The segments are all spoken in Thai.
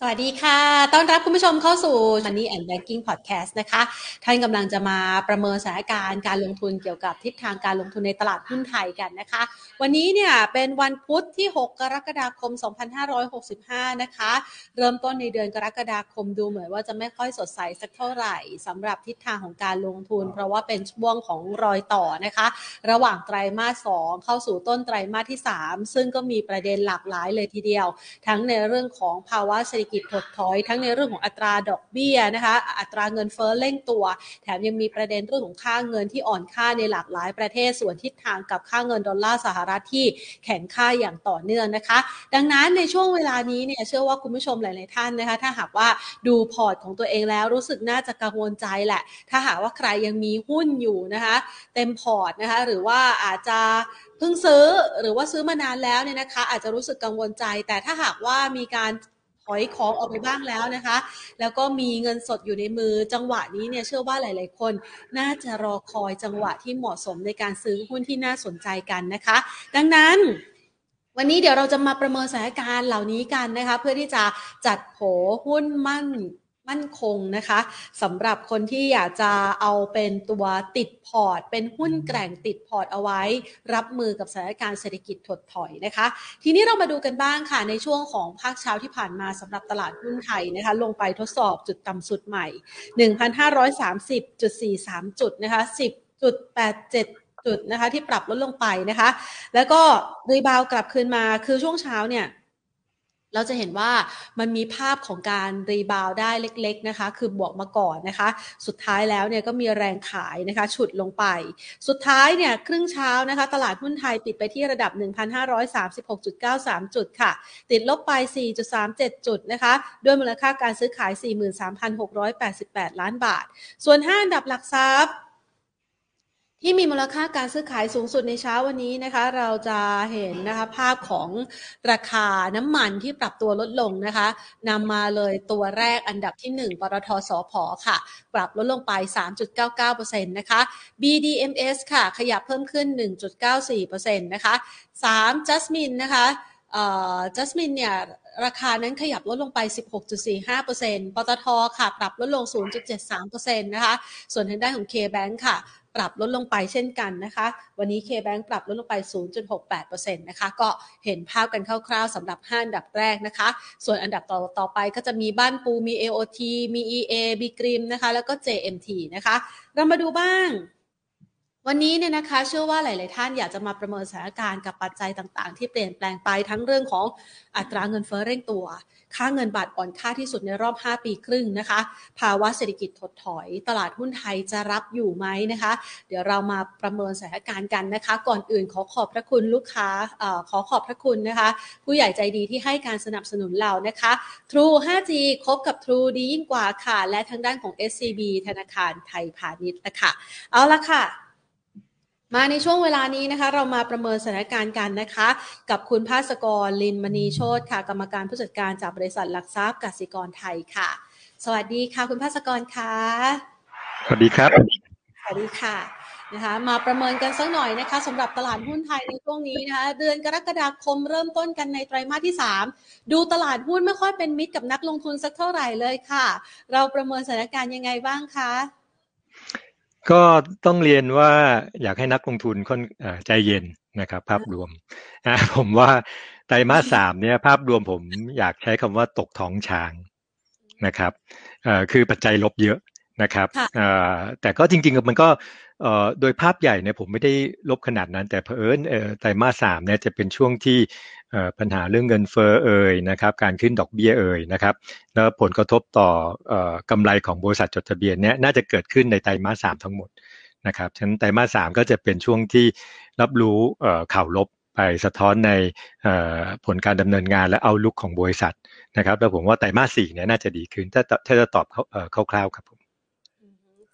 สวัสดีค่ะ ต้อนรับคุณผู้ชมเข้าสู่ Money and Banking Podcast นะคะ ท่านกำลังจะมาประเมินสถานการณ์การลงทุนเกี่ยวกับทิศทางการลงทุนในตลาดหุ้นไทยกันนะคะ วันนี้เนี่ยเป็นวันพุธที่ 6 กรกฎาคม 2565 นะคะ เริ่มต้นในเดือนกรกฎาคมดูเหมือนว่าจะไม่ค่อยสดใสสักเท่าไหร่สำหรับทิศทางของการลงทุน เพราะว่าเป็นช่วงของรอยต่อนะคะ ระหว่างไตรมาส 2 เข้าสู่ต้นไตรมาสที่ 3 ซึ่งก็มีประเด็นหลากหลายเลยทีเดียว ทั้งในเรื่องของภาวะเศรษฐกิจถดถอยทั้งในเรื่องของอัตราดอกเบี้ยนะคะ อัตราเงินเฟ้อเร่งตัว แถมยังมีประเด็นเรื่องของค่าเงินที่อ่อนค่าในหลากหลายประเทศส่วนทิศทางกับค่าเงินดอลลาร์สหรัฐที่แข็งค่าอย่างต่อเนื่องนะคะ ดังนั้นในช่วงเวลานี้เนี่ยเชื่อว่าคุณผู้ชมหลาย ๆ ท่านนะคะ ถ้าหากว่าดูพอร์ตของตัวเองแล้วรู้สึกน่าจะกังวลใจแหละ ถ้าหากว่าใครยังมีหุ้นอยู่นะคะ เต็มพอร์ตนะคะ หรือว่าอาจจะเพิ่งซื้อหรือว่าซื้อมานานแล้วเนี่ยนะคะ อาจจะรู้สึกกังวลใจ แต่ถ้าหากว่ามีการ ถอยของออกไปบ้างแล้วนะคะ แล้วก็มีเงินสดอยู่ในมือจังหวะนี้เนี่ยเชื่อว่าหลาย ๆ คน น่าจะรอคอยจังหวะที่เหมาะสมในการซื้อหุ้นที่น่าสนใจกันนะคะ ดังนั้นวันนี้เดี๋ยวเราจะมาประเมินสถานการณ์เหล่านี้กันนะคะ เพื่อที่จะจัดโผหุ้นมั่น มั่นคงนะคะสำหรับคนที่อยากจะเอาเป็นตัวติดพอร์ต เป็นหุ้นแกร่งติดพอร์ตเอาไว้ รับมือกับสถานการณ์เศรษฐกิจถดถอยนะคะ ทีนี้เรามาดูกันบ้างค่ะในช่วงของภาคเช้าที่ผ่านมาสำหรับตลาดหุ้นไทยนะคะลงไปทดสอบจุดต่ำสุดใหม่ 1,530.43 จุดนะคะ10.87จุดนะคะที่ปรับลดลงไปนะคะ แล้วก็ rebound กลับคืนมาคือช่วงเช้าเนี่ย เราจะเห็นว่ามันมีภาพของการรีบาวได้เล็ก ๆนะคะ คือบวกมาก่อนนะคะ สุดท้ายแล้วเนี่ยก็มีแรงขายนะคะ ฉุดลงไป สุดท้ายเนี่ยครึ่งเช้านะคะ ตลาดหุ้นไทยปิดไปที่ระดับ 1,536.93 จุดค่ะ ติดลบไป 4.37 จุดนะคะ ด้วยมูลค่าการซื้อขาย 43,688 ล้านบาท ส่วน 5 อันดับหลักทรัพย์ ที่มีมูลค่าการซื้อขายสูงสุดในเช้าวันนี้นะคะ เราจะเห็นนะคะภาพของราคาน้ำมันที่ปรับตัวลดลงนะคะนำมาเลยตัวแรกอันดับที่ 1ปตทสพอค่ะ ปรับลดลงไป 3.99%นะคะ BDMs ค่ะ ขยับเพิ่มขึ้น 1.94%นะคะ3 Jasmine นะคะเอ่อ Jasmine เนี่ยราคานั้นขยับลดลงไป 16.45%ปตทค่ะ ปรับลดลง 0.73%นะคะ ส่วนทางด้านของ K-Bank ค่ะ ปรับลดลงไปเช่นกันนะคะ วันนี้ K-Bank ปรับลดลงไป 0.68%นะคะก็เห็นภาพกันคร่าวๆสำหรับ 5 อันดับแรกนะคะ ส่วนอันดับต่อต่อไปก็จะมีบ้านปูมี AOT มี EA มีกริมนะคะ แล้วก็ JMT นะคะ เรามาดูบ้างวันนี้เนี่ยนะคะเชื่อว่าหลาย ๆ ท่านอยากจะมาประเมินสถานการณ์กับปัจจัยต่าง ๆ ที่เปลี่ยนแปลงไปทั้งเรื่องของอัตราเงินเฟ้อเร่งตัว ค่าเงินบาทอ่อนค่าที่สุดในรอบ 5 ปีครึ่งนะคะ ภาวะเศรษฐกิจถดถอย ตลาดหุ้นไทยจะรับอยู่ไหมนะคะ เดี๋ยวเรามาประเมินสถานการณ์กันนะคะ ก่อนอื่นขอขอบพระคุณลูกค้าอขอขอบพระคุณนะคะ ผู้ใหญ่ใจดีที่ให้การสนับสนุนเรานะคะ True 5G คบกับ True ดียิ่งกว่าค่ะ และทางด้านของ SCB ธนาคารไทยพาณิชย์นะคะเอาละค่ะ มาในช่วงเวลานี้นะคะเรามาประเมินสถานการณ์กันนะคะ กับคุณภาสกรลินมณีโชตค่ะ กรรมการผู้จัดการจากบริษัทหลักทรัพย์กสิกรไทยค่ะ สวัสดีค่ะ คุณภาสกรค่ะสวัสดีครับสวัสดีค่ะนะคะ มาประเมินกันสักหน่อยนะคะสำหรับตลาดหุ้นไทยในช่วงนี้นะคะ เดือนกรกฎาคมเริ่มต้นกันในไตรมาสที่ 3 ดูตลาดหุ้นไม่ค่อยเป็นมิตรกับนักลงทุนสักเท่าไหร่เลยค่ะ เราประเมินสถานการณ์ยังไงบ้างคะ ก็ต้องเรียนว่าอยากให้นักลงทุนคนใจเย็นนะครับ ภาพรวมผมว่าไตรมาสสามเนี่ยภาพรวมผมอยากใช้คำว่าตกท้องช้างนะครับคือปัจจัยลบเยอะนะครับแต่ก็จริงๆมันก็ โดยภาพใหญ่เนี่ยผมไม่ได้ลบขนาดนั้น แต่เพอิญไตรมาสสามเนี่ยจะเป็นช่วงที่ปัญหาเรื่องเงินเฟ้อเอ่ยนะครับ การขึ้นดอกเบี้ยเอ่ยนะครับ แล้วผลกระทบต่อกำไรของบริษัทจดทะเบียนเนี่ยน่าจะเกิดขึ้นในไตรมาสสามทั้งหมดนะครับฉะนั้นไตรมาสสามก็จะเป็นช่วงที่รับรู้ข่าวลบไปสะท้อนในผลการดำเนินงานและเอาลุกของบริษัทนะครับ แล้วผมว่าไตรมาสสี่เนี่ยน่าจะดีขึ้นถ้าถ้าจะตอบคร่าวๆครับผม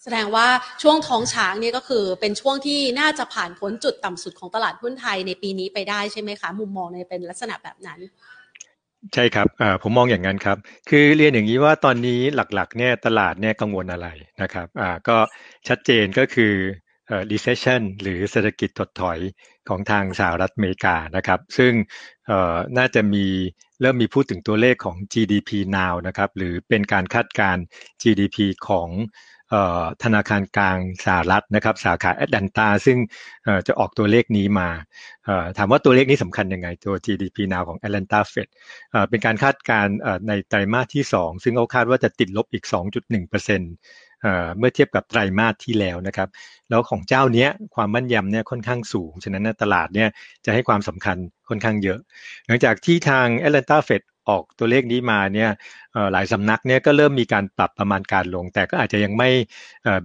แสดงว่าช่วงท้องช้างนี่ก็คือเป็นช่วงที่น่าจะผ่านพ้นจุดต่ำสุดของตลาดหุ้นไทยในปีนี้ไปได้ใช่ไหมคะ มุมมองในเป็นลักษณะแบบนั้น ใช่ครับผมมองอย่างนั้นครับ คือเรียนอย่างนี้ว่าตอนนี้หลักๆเนี่ยตลาดเนี่ยกังวลอะไรนะครับก็ชัดเจนก็คือ recession หรือเศรษฐกิจถดถอยของทางสหรัฐอเมริกานะครับ ซึ่งน่าจะมีเริ่มมีพูดถึงตัวเลขของ GDP now นะครับหรือเป็นการคาดการ GDP ของ ธนาคารกลางสหรัฐนะครับ สาขาแอตแลนตาซึ่งจะออกตัวเลขนี้มาถามว่าตัวเลขนี้สำคัญยังไงตัว GDP now ของ Atlanta Fed เป็นการคาดการณ์ในไตรมาสที่ 2 ซึ่งเขาคาดว่าจะติดลบอีก 2.1%เมื่อเทียบกับไตรมาสที่แล้วนะครับ แล้วของเจ้าเนี้ยความมั่นยำเนี่ยค่อนข้างสูง ฉะนั้นตลาดเนี่ยจะให้ความสำคัญค่อนข้างเยอะ หลังจากที่ทาง Atlanta Fed ออกตัวเลขนี้มาเนี่ย หลายสำนักเนี่ยก็เริ่มมีการปรับประมาณการลง แต่ก็อาจจะยังไม่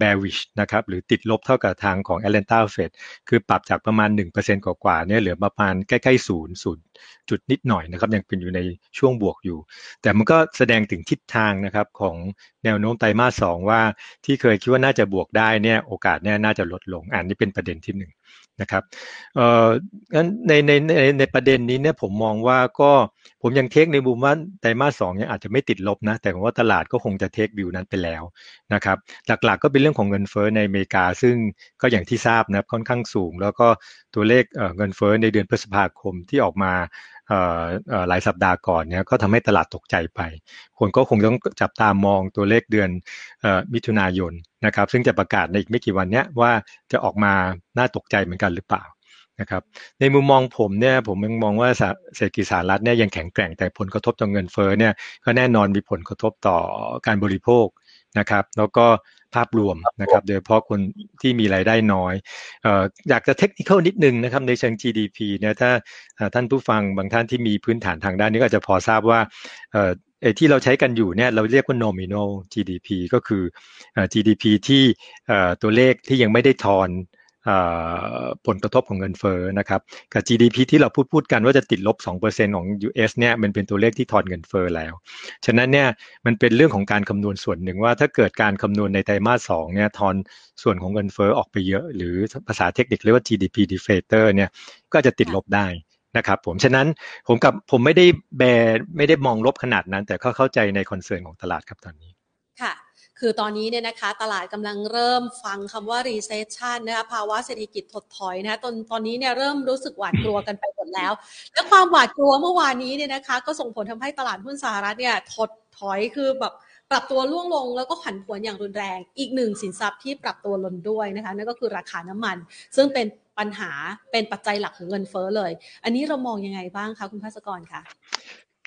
bearish นะครับหรือติดลบเท่ากับทางของ Atlanta Fed คือปรับจากประมาณ 1%กว่าๆเนี่ยเหลือประมาณใกล้ๆศูนย์ศูนย์จุดนิดหน่อยนะครับยังเป็นอยู่ในช่วงบวกอยู่ แต่มันก็แสดงถึงทิศทางนะครับของแนวโน้มไตรมาสสองว่าที่เคยคิดว่าน่าจะบวกได้เนี่ยโอกาสเนี่ยน่าจะลดลงอันนี้เป็นประเด็นที่หนึ่งนะครับเอ่องั้นในในในในประเด็นนี้เนี่ยผมมองว่าก็ผมยังเทคในมุมว่าไตรมาสสองเนี่ยอาจจะไม่ติดลบนะ แต่ผมว่าตลาดก็คงจะเทควิวนั้นไปแล้วนะครับหลักๆก็เป็นเรื่องของเงินเฟ้อในอเมริกา ซึ่งก็อย่างที่ทราบนะค่อนข้างสูง แล้วก็ตัวเลขเงินเฟ้อในเดือนพฤษภาคมที่ออกมาหลายสัปดาห์ก่อนเนี่ยก็ทำให้ตลาดตกใจไป คนก็คงต้องจับตามองตัวเลขเดือนมิถุนายนนะครับ ซึ่งจะประกาศในอีกไม่กี่วันนี้ว่าจะออกมาน่าตกใจเหมือนกันหรือเปล่า นะครับในมุมมองผมเนี่ยผมยังมองว่าเศรษฐกิจสหรัฐเนี่ยยังแข็งแกร่งแต่ผลกระทบต่อเงินเฟ้อเนี่ยก็แน่นอนมีผลกระทบต่อการบริโภคนะครับ แล้วก็ภาพรวมนะครับ โดยเฉพาะคนที่มีรายได้น้อยอยากจะเทคนิคนิดนึงนะครับในเชิง GDP เนี่ยถ้าท่านผู้ฟังบางท่านที่มีพื้นฐานทางด้านนี้ก็จะพอทราบว่าไอ้ที่เราใช้กันอยู่เนี่ยเราเรียกว่า nominal GDP ก็คือ GDP ที่ตัวเลขที่ยังไม่ได้ทอน ผลกระทบของเงินเฟ้อนะครับกับ GDP ที่เราพูดพูดกันว่าจะติดลบ 2%ของ US เนี่ยมันเป็นตัวเลขที่ทอนเงินเฟ้อแล้ว ฉะนั้นเนี่ยมันเป็นเรื่องของการคำนวณส่วนหนึ่งว่าถ้าเกิดการคำนวณในไตรมาสสองเนี่ยทอนส่วนของเงินเฟ้อออกไปเยอะ หรือภาษาเทคนิคเรียกว่า GDP deflator เนี่ยก็จะติดลบได้นะครับผมฉะนั้นผมกับผมไม่ได้แบไม่ได้มองลบขนาดนั้น แต่เขาเข้าใจในคอนเซิร์นของตลาดครับตอนนี้ค่ะ คือตอนนี้เนี่ยนะคะตลาดกำลังเริ่มฟังคำว่า recession นะคะภาวะเศรษฐกิจถดถอยนะตอนตอนนี้เนี่ยเริ่มรู้สึกหวาดกลัวกันไปหมดแล้ว และความหวาดกลัวเมื่อวานนี้เนี่ยนะคะ ก็ส่งผลทำให้ตลาดหุ้นสหรัฐเนี่ยถดถอยคือแบบปรับตัวล่วงลงแล้วก็ผันผวนอย่างรุนแรง อีกหนึ่งสินทรัพย์ที่ปรับตัวลงด้วยนะคะนั่นก็คือราคาน้ำมัน ซึ่งเป็นปัญหาเป็นปัจจัยหลักของเงินเฟ้อเลย อันนี้เรามองยังไงบ้างคะคุณพัศกรคะ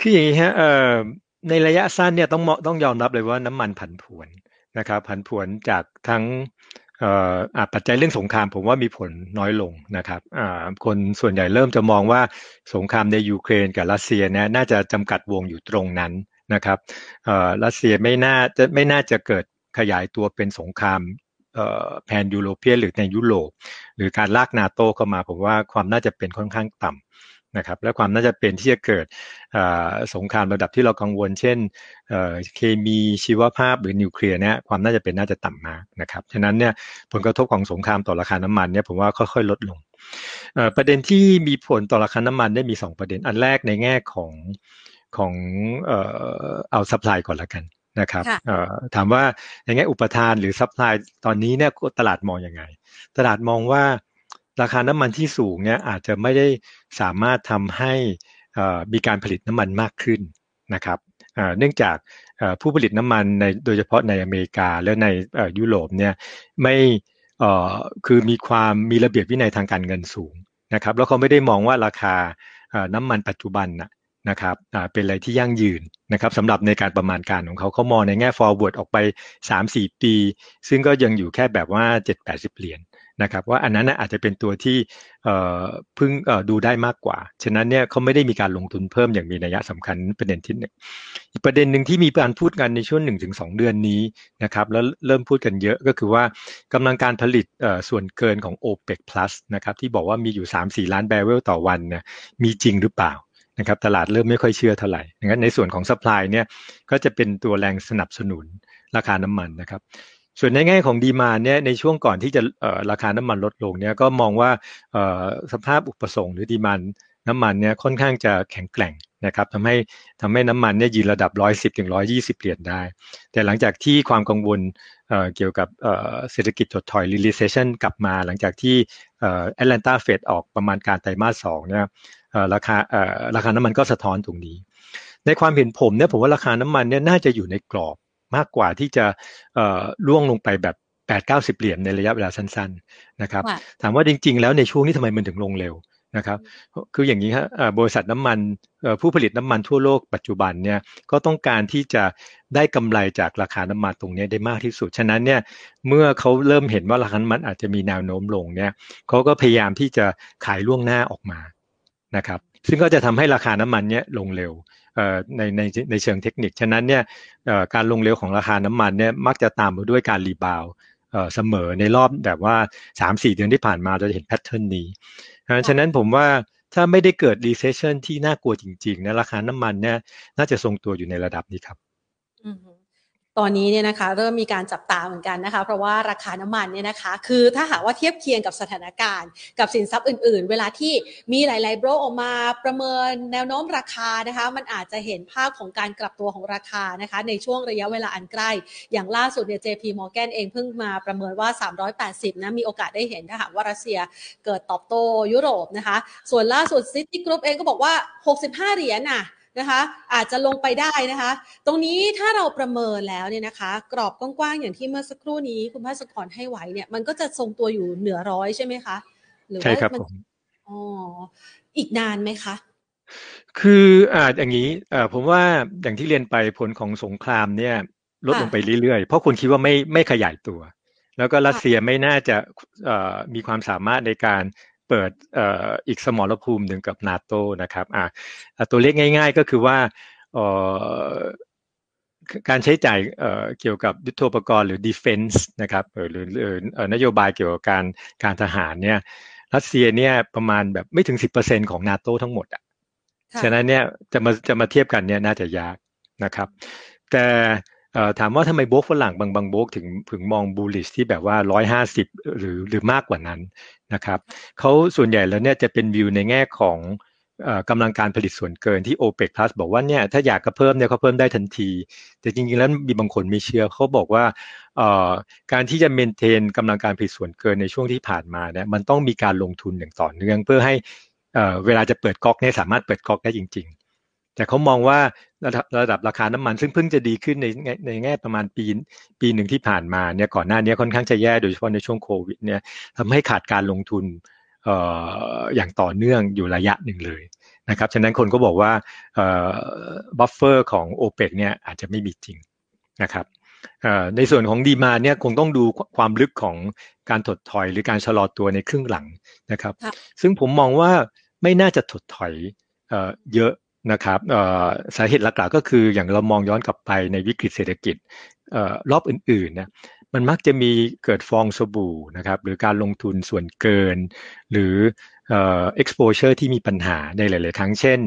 คืออย่างนี้ฮะ ในระยะสั้นเนี่ยต้องต้องยอมรับเลยว่าน้ำมันผันผวนนะครับผันผวนจากทั้งปัจจัยเรื่องสงครามผมว่ามีผลน้อยลงนะครับคนส่วนใหญ่เริ่มจะมองว่าสงครามในยูเครนกับรัสเซียเนี่ยน่าจะจำกัดวงอยู่ตรงนั้นนะครับรัสเซียไม่น่าจะไม่น่าจะเกิดขยายตัวเป็นสงครามแพนยูโรเปียหรือในยุโรปหรือการลากนาโตเข้ามาผมว่าความน่าจะเป็นค่อนข้างต่ำ นะครับและความน่าจะเป็นที่จะเกิดสงครามระดับที่เรากังวล เช่นเคมีชีวภาพหรือนิวเคลียร์เนี่ยความน่าจะเป็นน่าจะต่ำมากนะครับฉะนั้นเนี่ยผลกระทบของสงครามต่อราคาน้ำมันเนี่ยผมว่าค่อยๆ ลดลง ประเด็นที่มีผลต่อราคาน้ำมันได้มี 2 ประเด็นอันแรกในแง่ของของเอา supply ก่อนละกันนะครับถามว่าในแง่อุปทานหรือ supply ตอนนี้เนี่ยตลาดมองยังไง ตลาดมองว่า ราคาน้ำมันที่สูงเนี่ยอาจจะไม่ได้สามารถทำให้มีการผลิตน้ำมันมากขึ้นนะครับเนื่องจากผู้ผลิตน้ำมันในโดยเฉพาะในอเมริกาและในยุโรปเนี่ยไม่คือมีความมีระเบียบวินัยทางการเงินสูงนะครับแล้วเขาไม่ได้มองว่าราคาน้ำมันปัจจุบันนะครับเป็นอะไรที่ยั่งยืนนะครับสำหรับในการประมาณการของเขาเขามองในแง่ forward ออกไป 3-4 ปี ซึ่งก็ยังอยู่แค่แบบว่า 7-80 เหรียญ นะครับว่าอันนั้นอาจจะเป็นตัวที่พึ่งดูได้มากกว่า ฉะนั้นเนี่ยเขาไม่ได้มีการลงทุนเพิ่มอย่างมีนัยสำคัญประเด็นที่หนึ่งอีกประเด็นหนึ่งที่มีการพูดกันในช่วงหนึ่งถึงสองเดือนนี้นะครับแล้วเริ่มพูดกันเยอะก็คือว่ากำลังการผลิตส่วนเกินของ OPEC Plus นะครับที่บอกว่ามีอยู่ 3-4 ล้านแบเรลต่อวันเนี่ยมีจริงหรือเปล่านะครับตลาดเริ่มไม่ค่อยเชื่อเท่าไหร่งนั้นในส่วนของ supply เนี่ยก็จะเป็นตัวแรงสนับสนุนราคาน้ำมันนะครับ ส่วนในแง่ของดีมาเนี่ยในช่วงก่อนที่จะราคาน้ำมันลดลงเนี่ยก็มองว่าสภาพอุปสงค์หรือดีมานน้ำมันเนี่ยค่อนข้างจะแข็งแกร่งนะครับทำให้ทำให้น้ำมันเนี่ยยืนระดับ 110ถึง120 เหรียญได้ แต่หลังจากที่ความกังวลเกี่ยวกับเศรษฐกิจถดถอย recession กลับมาหลังจากที่แอตแลนตาเฟดออกประมาณการไตรมาสสองเนี่ยราคาราคาน้ำมันก็สะท้อนตรงนี้ ในความเห็นผมเนี่ยผมว่าราคาน้ำมันเนี่ยน่าจะอยู่ในกรอบ มากกว่าที่จะล่วงลงไปแบบ8 9 0 เหรียญในระยะเวลาสั้นๆนะครับถามว่าจริง ๆ แล้วในช่วงนี้ทำไมมันถึงลงเร็วนะครับคืออย่างนี้ครับบริษัทน้ำมันผู้ผลิตน้ำมันทั่วโลกปัจจุบันเนี่ยก็ต้องการที่จะได้กำไรจากราคาน้ำมันตรงนี้ได้มากที่สุด ฉะนั้นเนี่ยเมื่อเขาเริ่มเห็นว่าราคาน้ำมันอาจจะมีแนวโน้มลงเนี่ยเขาก็พยายามที่จะขายล่วงหน้าออกมานะครับ ซึ่งก็จะทำให้ราคาน้ำมันเนี่ยลงเร็วในในในเชิงเทคนิค ฉะนั้นเนี่ยการลงเร็วของราคาน้ำมันเนี่ยมักจะตามมาด้วยการรีบาวเสมอในรอบแบบว่า 3-4 เดือนที่ผ่านมาเราจะเห็นแพทเทิร์นนี้ฉะนั้นผมว่าถ้าไม่ได้เกิด recession ที่น่ากลัวจริงๆนะราคาน้ำมันเนี่ยน่าจะทรงตัวอยู่ในระดับนี้ครับ ตอนนี้เนี่ยนะคะเริ่มมีการจับตาเหมือนกันนะคะ เพราะว่าราคาน้ำมันเนี่ยนะคะคือถ้าหากว่าเทียบเคียงกับสถานการณ์ กับสินทรัพย์อื่น ๆ เวลาที่มีหลาย ๆ โบรกออกมาประเมินแนวโน้มราคานะคะมันอาจจะเห็นภาพของการกลับตัวของราคานะคะในช่วงระยะเวลาอันใกล้ อย่างล่าสุดเนี่ย JP Morgan เองเพิ่งมาประเมินว่า 380 นะมีโอกาสได้เห็นถ้าหากว่ารัสเซียเกิดตอบโต้ยุโรปนะคะส่วนล่าสุด City Group เองก็บอกว่า 65 เหรียญน่ะ นะคะอาจจะลงไปได้นะคะ ตรงนี้ถ้าเราประเมินแล้วเนี่ยนะคะ กรอบกว้างๆอย่างที่เมื่อสักครู่นี้คุณพัสกรให้ไว้เนี่ยมันก็จะทรงตัวอยู่เหนือร้อยใช่ไหมคะหรือว่าใช่ครับผมอ๋ออีกนานไหมคะคืออ่าอย่างนี้อ่าผมว่าอย่างที่เรียนไปผลของสงครามเนี่ย ลดลงไปเรื่อยๆ เพราะคนคิดว่าไม่ไม่ขยายตัว แล้วก็รัสเซียไม่น่าจะมีความสามารถในการ เปิดอีกสมรภูมิหนึ่งกับนาโตนะครับอ่าตัวเลขง่าย ๆ ก็คือว่าการใช้จ่ายเกี่ยวกับยุทโธปกรณ์หรือ defense นะครับหรือนโยบายเกี่ยวกับการการทหารเนี่ยรัสเซียเนี่ยประมาณแบบไม่ถึง 10%ของนาโตทั้งหมดอะฉะนั้นเนี่ยจะมาจะมาเทียบกันเนี่ยน่าจะยากนะครับ แต่ ถามว่าทำไมโบกฝรั่งบางบางโบกถึงถึงมองบูลลิชที่แบบว่าร้อยห้าสิบหรือหรือมากกว่านั้นนะครับเขาส่วนใหญ่แล้วเนี่ยจะเป็นวิวในแง่ของกำลังการผลิตส่วนเกินที่ OPEC Plus บอกว่าเนี่ยถ้าอยากกระเพิ่มเนี่ยเขาเพิ่มได้ทันที แต่จริงๆแล้วมีบางคนไม่เชื่อเขาบอกว่าการที่จะ maintain กำลังการผลิตส่วนเกินในช่วงที่ผ่านมาเนี่ยมันต้องมีการลงทุนอย่างต่อเนื่องเพื่อให้เวลาจะเปิดก๊อกเนี่ยสามารถเปิดก๊อกได้จริง ๆ แต่เขามองว่าระดับระดับราคาน้ำมัน ซึ่งเพิ่งจะดีขึ้นในในแง่ประมาณปีปีหนึ่งที่ผ่านมาเนี่ยก่อนหน้านี้ค่อนข้างจะแย่โดยเฉพาะในช่วงโควิดเนี่ยทำให้ขาดการลงทุนเอ่ออย่างต่อเนื่องอยู่ระยะหนึ่งเลยนะครับฉะนั้นคนก็บอกว่าเอ่อ buffer ของโอเปกเนี่ยอาจจะไม่มีจริงนะครับในส่วนของดีมาเนี่ยคงต้องดูความลึกของการถดถอยหรือการชะลอตัวในครึ่งหลังนะครับ ซึ่งผมมองว่าไม่น่าจะถดถอยเยอะ นะครับสาเหตุหลักๆก็คืออย่างเรามองย้อนกลับไปในวิกฤตเศรษฐกิจรอบอื่นๆนะมันมักจะมีเกิดฟองสบู่นะครับหรือการลงทุนส่วนเกิน หรือ exposure ที่มีปัญหาในหลาย ๆ ครั้งเช่น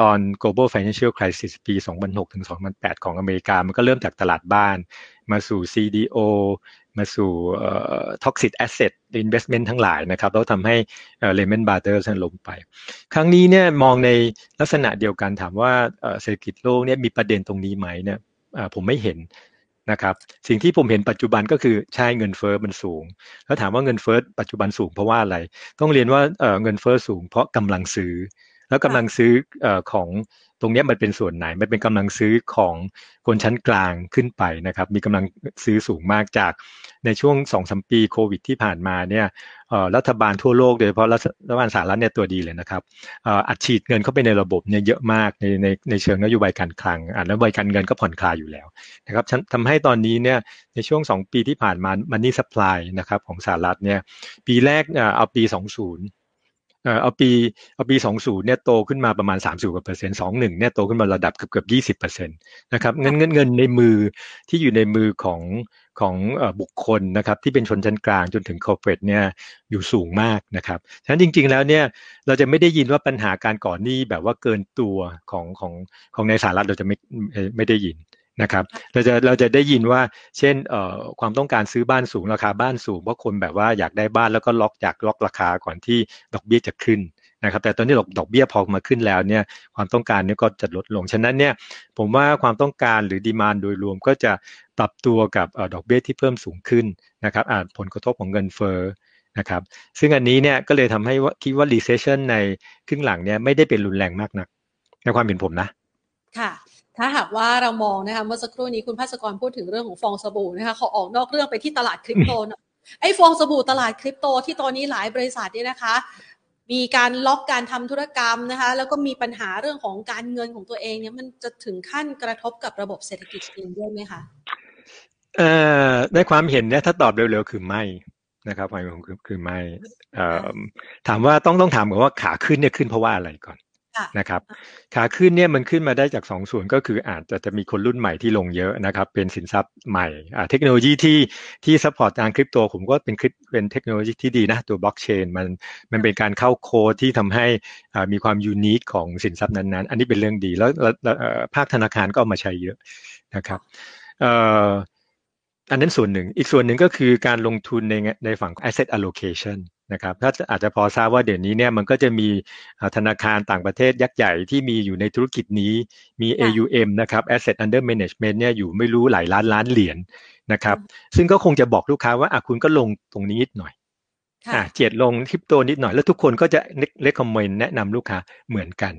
ตอน global financial crisis ปี 2006 ถึง 2008 ของอเมริกา มันก็เริ่มจากตลาดบ้านมาสู่ CDO มาสู่ toxic asset investment ทั้งหลายนะครับแล้วทำให้ Lehman Brothers ล้มไป ครั้งนี้เนี่ยมองในลักษณะเดียวกันถามว่าเศรษฐกิจโลกเนี่ยมีประเด็นตรงนี้ไหมเนี่ยผมไม่เห็นนะครับสิ่งที่ผมเห็นปัจจุบันก็คือใช่เงินเฟอ้อมันสูง แล้วถามว่าเงินเฟอ้อปัจจุบันสูงเพราะว่าอะไร ต้องเรียนว่าเงินเฟอ้อสูงเพราะกำลังซื้อ แล้วกำลังซื้อของ ตรงนี้มันเป็นส่วนไหนมันเป็นกำลังซื้อของคนชั้นกลางขึ้นไปนะครับ มีกำลังซื้อสูงมากจากในช่วงสองสมปีโควิดที่ผ่านมาเนี่ยรัฐบาลทั่วโลกโดยเฉพาะรัฐบาลสหรัฐเนี่ยตัวดีเลยนะครับอัดฉีดเงินเข้าไปในระบบเนี่ยเยอะมากในในในเชิงนโยบายการคลังอ่านโยบายการเงินก็ผ่อนคลายอยู่แล้วนะครับทำให้ตอนนี้เนี่ยในช่วงสองปีที่ผ่านมามันนี่สป라이นะครับของสหรัฐเนี่ยปีแรกเอาปีสองศูนย์ เอาปีเอาปีสองศูนย์เนี่ยโตขึ้นมาประมาณสามสิบกว่าเปอร์เซ็นต์สองหนึ่งเนี่ยโตขึ้นมาระดับเกือบเกือบยี่สิบเปอร์เซ็นต์นะครับเงินเงินเงินในมือที่อยู่ในมือของของบุคคลนะครับที่เป็นชนชั้นกลางจนถึงคอร์เปรสเนี่ยอยู่สูงมากนะครับฉะนั้นจริง ๆ แล้วเนี่ยเราจะไม่ได้ยินว่าปัญหาการก่อนหนี้แบบว่าเกินตัวของของของในสหรัฐเราจะไม่ไม่ได้ยิน นะครับ เราจะเราจะได้ยินว่า เช่นเอ่อความต้องการซื้อบ้านสูงราคาบ้านสูงเพราะคนแบบว่าอยากได้บ้านแล้วก็ล็อกอยากล็อกราคาก่อนที่ดอกเบี้ยจะขึ้นนะครับ แต่ตอนนี้ดอกดอกเบี้ยพอมาขึ้นแล้วเนี่ยความต้องการเนี่ยก็จะลดลง ฉะนั้นเนี่ยผมว่าความต้องการหรือดีมานโดยรวมก็จะปรับตัวกับดอกเบี้ยที่เพิ่มสูงขึ้นนะครับอาจผลกระทบของเงินเฟ้อนะครับ ซึ่งอันนี้เนี่ยก็เลยทำให้ว่าคิดว่า recession ในครึ่งหลังเนี่ยไม่ได้เป็นรุนแรงมากนักในความเห็นผมนะ ค่ะ ถ้าหากว่าเรามองนะคะเมื่อสักครู่นี้คุณภาสกรพูดถึงเรื่องของฟองสบู่นะคะเขาออกนอกเรื่องไปที่ตลาดคริปโตนะไอ้ฟองสบู่ตลาดคริปโตที่ตอนนี้หลายบริษัทเนี่ยนะคะ มีการล็อกการทำธุรกรรมนะคะ แล้วก็มีปัญหาเรื่องของการเงินของตัวเองเนี่ยมันจะถึงขั้นกระทบกับระบบเศรษฐกิจเองด้วยไหมคะเอ่อในความเห็นเนี่ยถ้าตอบเร็วๆคือไม่นะครับความเห็นผมคือคือไม่ถามว่าต้องต้องถามก่อนว่าขาขึ้นเนี่ยขึ้นเพราะว่าอะไรก่อน นะครับขาขึ้นเนี่ยมันขึ้นมาได้จากสองส่วนก็คืออาจจะจะมีคนรุ่นใหม่ที่ลงเยอะนะครับเป็นสินทรัพย์ใหม่เทคโนโลยีที่ที่ support ทางคริปโตผมก็เป็นคริปเป็นเทคโนโลยีที่ดีนะตัวบล็อกเชนมันมันเป็นการเข้าโค้ดที่ทำให้มีความ unique ของสินทรัพย์นั้นๆ อันนี้เป็นเรื่องดีแล้วภาคธนาคารก็เอามาใช้เยอะนะครับอันนั้นส่วนหนึ่งอีกส่วนหนึ่งก็คือการลงทุนในในฝั่ง asset allocation นะครับถ้าอาจจะพอทราบว่าเดี๋ยวนี้เนี่ยมันก็จะมีธนาคารต่างประเทศยักษ์ใหญ่ที่มีอยู่ในธุรกิจนี้มี AUM นะครับ asset under management เนี่ยอยู่ไม่รู้หลายล้านล้านเหรียญนะครับซึ่งก็คงจะบอกลูกค้าว่าอะคุณก็ลงตรงนี้นิดหน่อยอะเจียดลงคริปโตนิดหน่อย แล้วทุกคนก็จะเลคคอมเมนต์แนะนำลูกค้าเหมือนกัน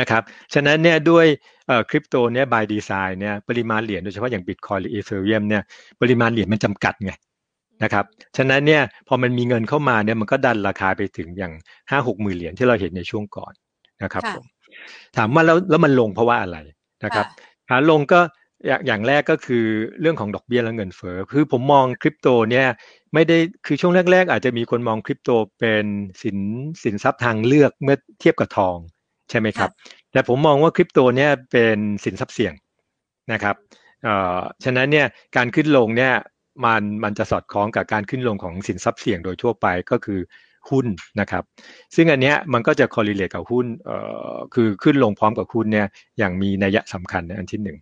นะครับฉะนั้นเนี่ยด้วยคริปโตเนี่ย by design เนี่ยปริมาณเหรียญโดยเฉพาะอย่างบิตคอยหรืออีเธอเรียมเนี่ยปริมาณเหรียญมันจำกัดไง นะครับ ฉะนั้นเนี่ยพอมันมีเงินเข้ามาเนี่ยมันก็ดันราคาไปถึงอย่างห้าหกหมื่นเหรียญที่เราเห็นในช่วงก่อนนะครับผมถามว่าแล้วแล้วมันลงเพราะว่าอะไรนะครับขาลงก็อย่างแรกก็คือเรื่องของดอกเบี้ยและเงินเฟ้อคือผมมองคริปโตเนี่ยไม่ได้คือช่วงแรก ๆ อาจจะมีคนมองคริปโตเป็นสินสินทรัพย์ทางเลือกเมื่อเทียบกับทองใช่ไหมครับ แต่ผมมองว่าคริปโตเนี่ยเป็นสินทรัพย์เสี่ยงนะครับเอ่อฉะนั้นเนี่ยการขึ้นลงเนี่ย มันมันจะสอดคล้องกับการขึ้นลงของสินทรัพย์เสี่ยงโดยทั่วไปก็คือหุ้นนะครับ ซึ่งอันเนี้ยมันก็จะ correlate กับหุ้นเอ่อคือขึ้นลงพร้อมกับหุ้นเนี่ยอย่างมีนัยสำคัญในอันที่หนึ่ง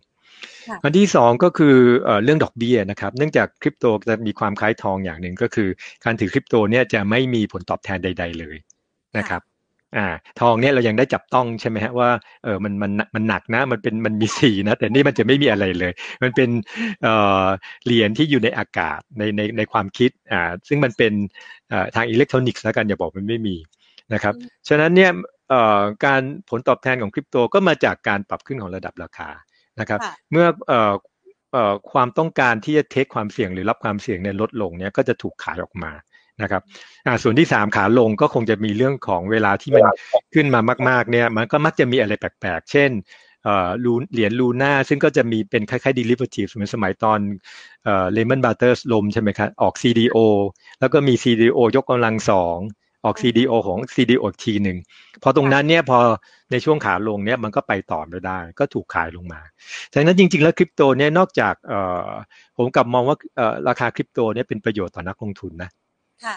อันที่สองก็คือเรื่องดอกเบี้ยนะครับ เนื่องจากคริปโตจะมีความคล้ายทองอย่างหนึ่งก็คือ การถือคริปโตเนี่ยจะไม่มีผลตอบแทนใด ๆเลยนะครับ อ่า ทองเนี่ยเรายังได้จับต้องใช่ไหมฮะว่าเออมันมันมันหนักนะ มันเป็นมันมีสีนะ แต่นี่มันจะไม่มีอะไรเลย มันเป็นเอ่อเหรียญที่อยู่ในอากาศในในในความคิดอ่าซึ่งมันเป็นอ่าทางอิเล็กทรอนิกส์แล้วกันอย่าบอกมันไม่มีนะครับฉะนั้นเนี่ยเอ่อการผลตอบแทนของคริปโตก็มาจากการปรับขึ้นของระดับราคานะครับ เมื่อเอ่อเอ่อความต้องการที่จะเทคความเสี่ยงหรือรับความเสี่ยงเนี่ยลดลงเนี่ยก็จะถูกขายออกมา นะครับอ่าส่วนที่สามขาลงก็คงจะมีเรื่องของเวลาที่มันขึ้นมามาก ๆเนี่ย มันก็มักจะมีอะไรแปลกๆ เช่นเอ่อลูเหรียญลูน่าซึ่งก็จะมีเป็นคล้ายๆ derivative เหมือนสมัยตอนเอ่อ Lehman Brothers ลมใช่ไหมครับออก CDO แล้วก็มี CDO ยกกำลังสองออก CDO ของ CDO อีกทีหนึ่งพอตรงนั้นเนี่ยพอในช่วงขาลงเนี่ยมันก็ไปต่อไม่ได้ ก็ถูกขายลงมาดังนั้นจริง ๆ แล้วคริปโตเนี่ยนอกจากเอ่อผมกลับมองว่าเอ่อราคาคริปโตเนี่ยเป็นประโยชน์ต่อนักลงทุนนะ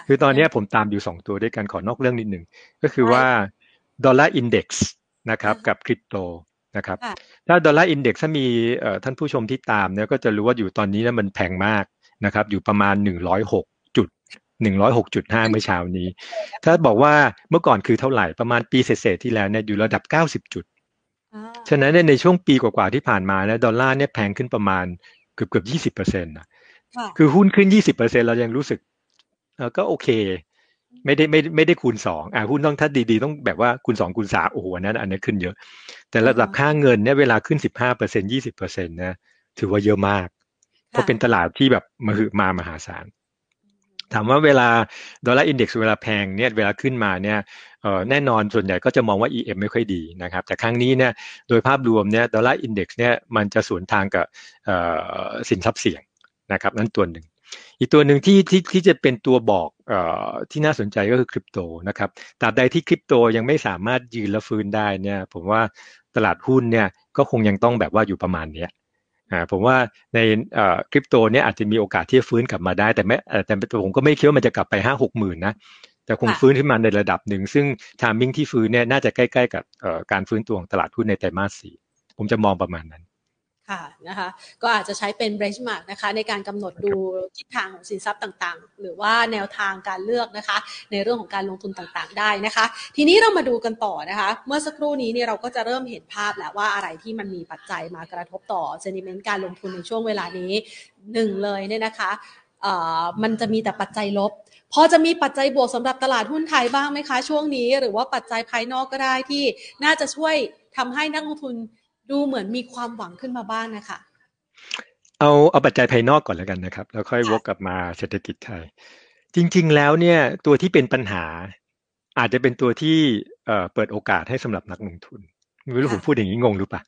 คือตอนนี้ผมตามอยู่สองตัวด้วยกันขอนอกเรื่องนิดหนึ่งก็คือว่า Dollar Index นะครับกับคริปโตนะครับถ้า Dollar Index ถ้ามีท่านผู้ชมที่ตามเนี่ยก็จะรู้ว่าอยู่ตอนนี้นะมันแพงมากนะครับอยู่ประมาณหนึ่งร้อยหกจุดหนึ่งร้อยหกจุดห้าเมื่อเช้านี้ ถ้าบอกว่าเมื่อก่อนคือเท่าไหร่ประมาณปีเศษที่แล้วเนี่ยอยู่ระดับเก้าสิบจุด ฉะนั้นในช่วงปีกว่าๆที่ผ่านมาเนี่ยดอลลาร์เนี่ยแพงขึ้นประมาณเกือบเกือบยี่สิบเปอร์เซ็นต์นะคือหุ้นขึ้นยี่สิบเปอร์เซ็นต์เรายังรู้สึก เออก็โอเค ไม่ได้ไม่ไม่ได้คูณสองอ่าหุ้นต้องถ้าดีๆ ต้องแบบว่าคูณสองคูณสามโอ้โหนั้น อันนี้ขึ้นเยอะ แต่ระดับค่าเงินเนี่ยเวลาขึ้นสิบห้าเปอร์เซ็นต์ยี่สิบเปอร์เซ็นต์นะถือว่าเยอะมาก เพราะเป็นตลาดที่แบบมาหือมามหาศาลถามว่าเวลา Dollar Index เวลาแพงเนี่ยเวลาขึ้นมาเนี่ยเออแน่นอนส่วนใหญ่ก็จะมองว่า EM ไม่ค่อยดีนะครับแต่ครั้งนี้เนี่ยโดยภาพรวมเนี่ยดอลลาร์อินเด็กซ์เนี่ยมันจะสวนทางกับสินทรัพย์เสี่ยงนะครับนั่นตัวหนึ่ง อีกตัวหนึ่งที่ที่ที่จะเป็นตัวบอกเอ่อที่น่าสนใจก็คือคริปโตนะครับตราบใดที่คริปโตยังไม่สามารถยืนและฟื้นได้เนี่ย ผมว่าตลาดหุ้นเนี่ยก็คงยังต้องแบบว่าอยู่ประมาณเนี้ยอ่าผมว่าในเอ่อคริปโตเนี่ยอาจจะมีโอกาสที่จะฟื้นกลับมาได้ แต่ไม่แต่ผมก็ไม่คิดว่ามันจะกลับไปห้าหกหมื่นนะแต่คงฟื้นขึ้นมาในระดับหนึ่ง ซึ่งทามมิ่งที่ฟื้นเนี่ยน่าจะใกล้ ๆ กับการฟื้นตัวของตลาดหุ้นในไตรมาสสี่ผมจะมองประมาณนั้น ค่ะนะคะก็อาจจะใช้เป็น benchmark นะคะในการกำหนดดูทิศทางของสินทรัพย์ต่างๆ หรือว่าแนวทางการเลือกนะคะ ในเรื่องของการลงทุนต่างๆ ได้นะคะ ทีนี้เรามาดูกันต่อนะคะ เมื่อสักครู่นี้เนี่ยเราก็จะเริ่มเห็นภาพแล้วว่าอะไรที่มันมีปัจจัยมากระทบต่อ sentiment การลงทุนในช่วงเวลานี้หนึ่งเลยเนี่ยนะคะมันจะมีแต่ปัจจัยลบ พอจะมีปัจจัยบวกสำหรับตลาดหุ้นไทยบ้างไหมคะช่วงนี้ หรือว่าปัจจัยภายนอกก็ได้ที่น่าจะช่วยทำให้นักลงทุน ดูเหมือนมีความหวังขึ้นมาบ้างนะคะ เอาเอาปัจจัยภายนอกก่อนแล้วกันนะครับ แล้วค่อยวกกลับมาเศรษฐกิจไทย จริง ๆ แล้วเนี่ยตัวที่เป็นปัญหา อาจจะเป็นตัวที่เอ่อเปิดโอกาสให้สำหรับนักลงทุนไม่รู้ผมพูดอย่างนี้งงหรือเปล่า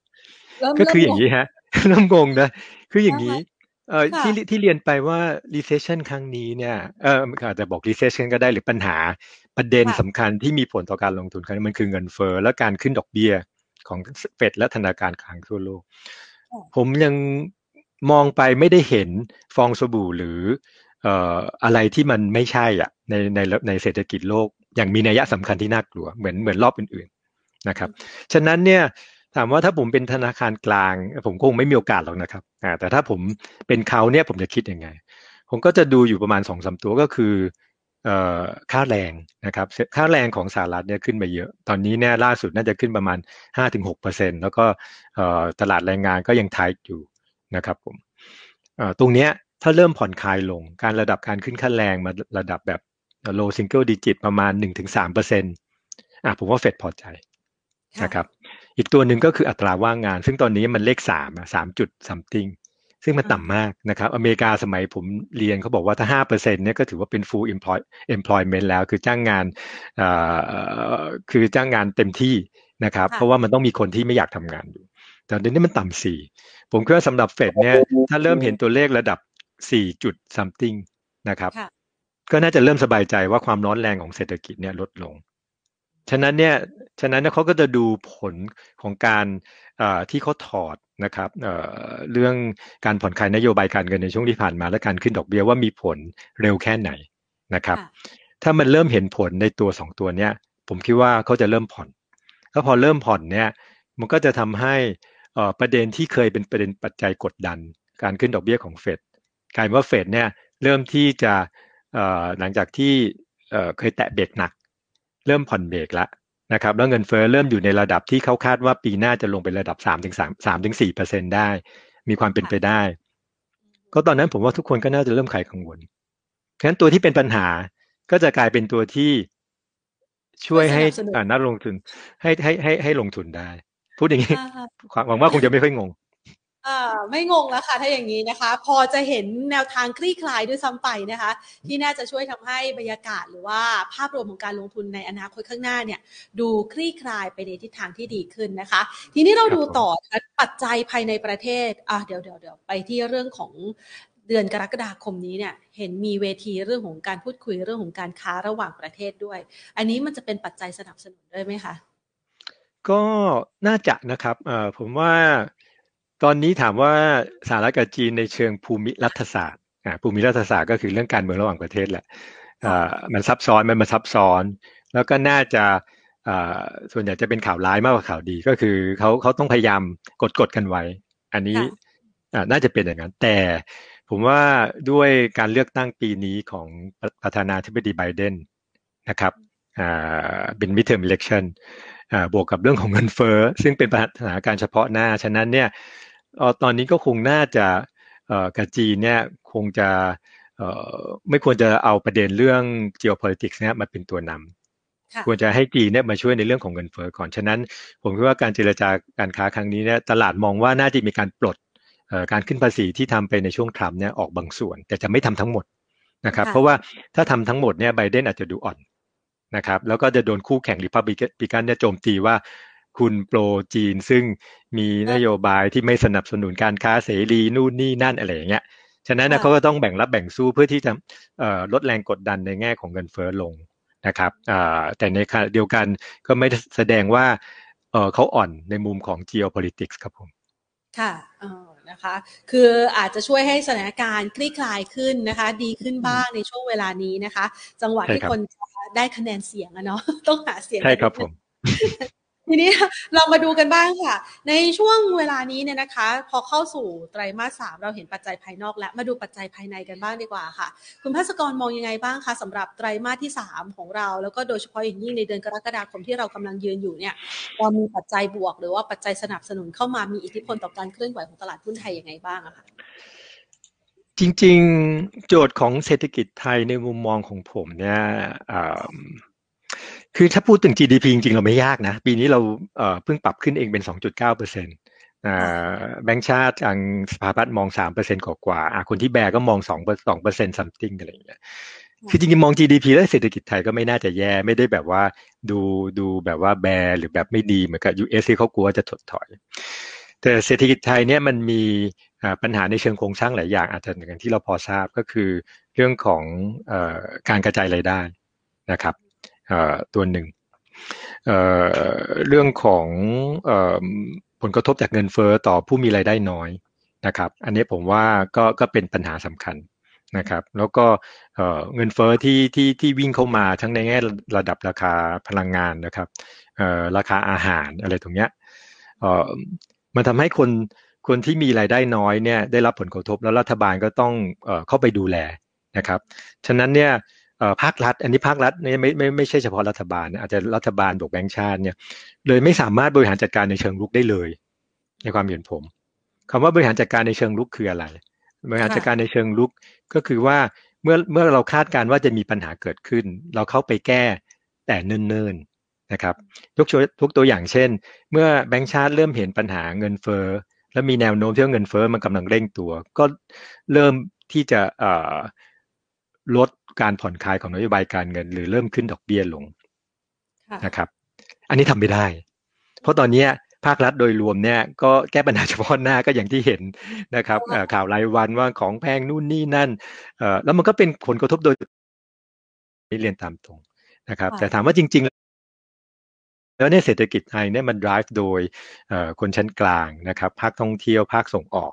ก็คืออย่างนี้ฮะเริ่มงงนะคืออย่างนี้เอ่อที่ที่เรียนไปว่า recession ครั้งนี้เนี่ยเอออาจจะบอก recession ก็ได้หรือปัญหาประเด็นสำคัญที่มีผลต่อการลงทุนครั้งนี้มันคือเงินเฟ้อและการขึ้นดอกเบี้ย ของเฟดและธนาคารกลางทั่วโลก ผมยังมองไปไม่ได้เห็นฟองสบู่หรือเอ่ออะไรที่มันไม่ใช่อะในในในเศรษฐกิจโลก อย่างมีนัยสำคัญที่น่ากลัวเหมือนเหมือนรอบอื่นๆนะครับ ฉะนั้นเนี่ยถามว่าถ้าผมเป็นธนาคารกลาง ผมคงไม่มีโอกาสหรอกนะครับอ่าแต่ถ้าผมเป็นเขาเนี่ยผมจะคิดยังไง ผมก็จะดูอยู่ประมาณสองสาตัวก็คือ ค่าแรงนะครับค่าแรงของสหรัฐเนี่ยขึ้นไปเยอะ ตอนนี้เนี่ยล่าสุดน่าจะขึ้นประมาณ 5-6%แล้วก็ตลาดแรงงานก็ยังทายอยู่นะครับผมตรงเนี้ยถ้าเริ่มผ่อนคลายลงการระดับการขึ้นค่าแรงมาระดับแบบ low single digit ประมาณ 1-3%อะผมว่าเฟดพอใจนะครับอีกตัวหนึ่งก็คืออัตราว่างงาน ซึ่งตอนนี้มันเลขสามสามจุด something ซึ่งมันต่ำมากนะครับ อเมริกาสมัยผมเรียนเขาบอกว่าถ้าห้าเปอร์เซ็นเนี่ยก็ถือว่าเป็น full employ employment แล้ว คือจ้างงานคือจ้างงานเต็มที่นะครับ เพราะว่ามันต้องมีคนที่ไม่อยากทำงานอยู่ แต่เดี๋ยวนี้มันต่ำสี่ผมคิดว่าสำหรับเฟดเนี่ยถ้าเริ่มเห็นตัวเลขระดับสี่จุด something นะครับ ก็น่าจะเริ่มสบายใจว่าความร้อนแรงของเศรษฐกิจเนี่ยลดลง ฉะนั้นเนี่ย ฉะนั้นเขาก็จะดูผลของการ ที่เขาถอดนะครับเเรื่องการผ่อนคลายนโยบายการเงินในช่วงที่ผ่านมาและการขึ้นดอกเบี้ยว่ามีผลเร็วแค่ไหนนะครับ ถ้ามันเริ่มเห็นผลในตัวสองตัวเนี้ยผมคิดว่าเขาจะเริ่มผ่อนแล้วพอเริ่มผ่อนเนี่ยมันก็จะทำให้ประเด็นที่เคยเป็นประเด็นปัจจัยกดดัน การขึ้นดอกเบี้ยของเฟดกลายว่าเฟดเนี่ยเริ่มที่จะหลังจากที่เคยแตะเบรกหนัก เริ่มผ่อนเบรกแล้ว นะครับแล้วเงินเฟ้อเริ่มอยู่ในระดับที่เขาคาดว่าปีหน้าจะลงไประดับสามถึงสามสามถึงสี่เปอร์เซ็นได้ มีความเป็นไปได้ ก็ตอนนั้นผมว่าทุกคนก็น่าจะเริ่มขายกังวลฉะนั้นตัวที่เป็นปัญหาก็จะกลายเป็นตัวที่ช่วยให้นักลงทุนให้ให้ให้ให้ลงทุนได้ พูดอย่างนี้หวังว่าคงจะไม่ค่อยงงอ่า ไม่งงแล้วค่ะ ถ้าอย่างนี้นะคะ พอจะเห็นแนวทางคลี่คลายด้วยซ้ำไปนะคะ ที่น่าจะช่วยทำให้บรรยากาศหรือว่าภาพรวมของการลงทุนในอนาคตข้างหน้าเนี่ย ดูคลี่คลายไปในทิศทางที่ดีขึ้นนะคะ ทีนี้เราดูต่อปัจจัยภายในประเทศอ่าเดี๋ยวเดี๋ยวเดี๋ยวไปที่เรื่องของเดือนกรกฎาคมนี้เนี่ยเห็นมีเวทีเรื่องของการพูดคุยเรื่องของการค้าระหว่างประเทศด้วย อันนี้มันจะเป็นปัจจัยสนับสนุนด้วยไหมคะก็น่าจะนะครับเอ่อผมว่า ตอนนี้ถามว่าสหรัฐกับจีนในเชิงภูมิรัฐศาสตร์ภูมิรัฐศาสตร์ก็คือเรื่องการเมืองระหว่างประเทศแหละมันซับซ้อนมันมาซับซ้อน แล้วก็น่าจะส่วนใหญ่จะเป็นข่าวร้ายมากกว่าข่าวดีก็คือเขาเขาต้องพยายามกดกดกันไว้ อันนี้น่าจะเป็นอย่างนั้น แต่ผมว่าด้วยการเลือกตั้งปีนี้ของประธานาธิบดีไบเดนนะครับเป็น midterm election บวกกับเรื่องของเงินเฟ้อซึ่งเป็นสถานการณ์เฉพาะหน้า ฉะนั้นเนี่ย ตอนนี้ก็คงน่าจะกับจีนเนี่ยคงจะไม่ควรจะเอาประเด็นเรื่อง geopolitics เนี่ยมาเป็นตัวนำควรจะให้จีนเนี่ยมาช่วยในเรื่องของเงินเฟ้อก่อนฉะนั้น ผมคิดว่าการเจรจาการค้าครั้งนี้เนี่ยตลาดมองว่าน่าจะมีการปลดการขึ้นภาษีที่ทำไปในช่วงทรัมป์เนี่ยออกบางส่วน แต่จะไม่ทำทั้งหมดนะครับเพราะว่าถ้าทำทั้งหมดเนี่ยไบเดนอาจจะดูอ่อนนะครับแล้วก็จะโดนคู่แข่งริพับลิกันเนี่ยโจมตีว่า คุณโปรจีน ซึ่งมีนโยบายที่ไม่สนับสนุนการค้าเสรีนู่นนี่นั่นอะไรอย่างเงี้ยฉะนั้นนะเขาก็ต้องแบ่งรับแบ่งสู้เพื่อที่จะลดแรงกดดันในแง่ของเงินเฟ้อลงนะครับแต่ในขณะเดียวกันก็ไม่แสดงว่าเขาอ่อนในมุมของ geopolitics ครับผมค่ะนะคะ คืออาจจะช่วยให้สถานการณ์คลี่คลายขึ้นนะคะ ดีขึ้นบ้างในช่วงเวลานี้นะคะ จังหวะที่คนได้คะแนนเสียงอะเนาะต้องหาเสียงใช่ครับผม ทีนี้เรามาดูกันบ้างค่ะ ในช่วงเวลานี้เนี่ยนะคะ พอเข้าสู่ไตรมาสสามเราเห็นปัจจัยภายนอกและมาดูปัจจัยภายในกันบ้างดีกว่าค่ะ คุณพัศกรมองยังไงบ้างคะสำหรับไตรมาสที่สามของเรา แล้วก็โดยเฉพาะอย่างยิ่งในเดือนกรกฎาคมที่เรากำลังยืนอยู่เนี่ยเรามีปัจจัยบวก หรือว่าปัจจัยสนับสนุนเข้ามามีอิทธิพลต่อการเคลื่อนไหวของตลาดหุ้นไทยยังไงบ้างอะคะจริง ๆ โจทย์ของเศรษฐกิจไทยในมุมมองของผมเนี่ย คือถ้าพูดถึง GDP จริงๆ เราไม่ยากนะ ปีนี้เราเพิ่งปรับขึ้นเองเป็น 2.9เปอร์เซ็นต์แบงก์ชาติทางสภาพัฒน์มอง 3 เปอร์เซ็นต์กว่าๆคนที่แบกก็มอง2เปอร์2เปอร์เซ็นต์ something อะไรอย่างเงี้ยคือจริงๆ มอง GDP แล้วเศรษฐกิจไทยก็ไม่น่าจะแย่ไม่ได้แบบว่าดูดูแบบว่าแบหรือแบบไม่ดีเหมือนกับ US ที่เขากลัวจะถดถอย แต่เศรษฐกิจไทยเนี่ยมันมีปัญหาในเชิงโครงสร้างหลายอย่างอาจจะอย่างที่เราพอทราบก็คือเรื่องของการกระจายรายได้นะครับ ตัวหนึ่งเรื่องของผลกระทบจากเงินเฟอ้อต่อผู้มีรายได้น้อยนะครับ อันนี้ผมว่าก็ก็เป็นปัญหาสำคัญนะครับ แล้วก็เงินเฟอ้อที่ที่ที่วิ่งเข้ามาทั้งในแง่ระดับราคาพลังงานนะครับราคาอาหารอะไรตรงเนี้ยมันทำให้คนคนที่มีรายได้น้อยเนี่ยได้รับผลกระทบแล้วรัฐบาลก็ต้องเข้าไปดูแลนะครับ ฉะนั้นเนี่ย ภาครัฐ อันนี้ภาครัฐนี่ไม่ไม่ไม่ใช่เฉพาะรัฐบาล อาจจะรัฐบาลบวกแบงก์ชาติเนี่ยเลยไม่สามารถบริหารจัดการในเชิงลุกได้เลย ในความเห็นผมคำว่าบริหารจัดการในเชิงลุกคืออะไร บริหารจัดการในเชิงลุกก็คือว่าเมื่อเมื่อเราคาดการว่าจะมีปัญหาเกิดขึ้น เราเข้าไปแก้แต่เนิ่นๆนะครับยกทุกตัวอย่างเช่น เมื่อแบงก์ชาติเริ่มเห็นปัญหาเงินเฟ้อแล้วมีแนวโน้มที่เงินเฟ้อมันกำลังเร่งตัว ก็เริ่มที่จะลด การผ่อนคลายของนโยบายการเงิน หรือเริ่มขึ้นดอกเบี้ยลงนะครับ อันนี้ทำไม่ได้ เพราะตอนนี้ภาครัฐโดยรวมเนี่ยก็แก้ปัญหาเฉพาะหน้าก็อย่างที่เห็นนะครับข่าวรายวันว่าของแพงนู่นนี่นั่นแล้วมันก็เป็นผลกระทบโดยเรียนตามตรงนะครับ แต่ถามว่าจริง ๆ แล้วเนี่ยเศรษฐกิจไทยเนี่ยมัน drive โดยคนชั้นกลางนะครับ ภาคท่องเที่ยวภาคส่งออก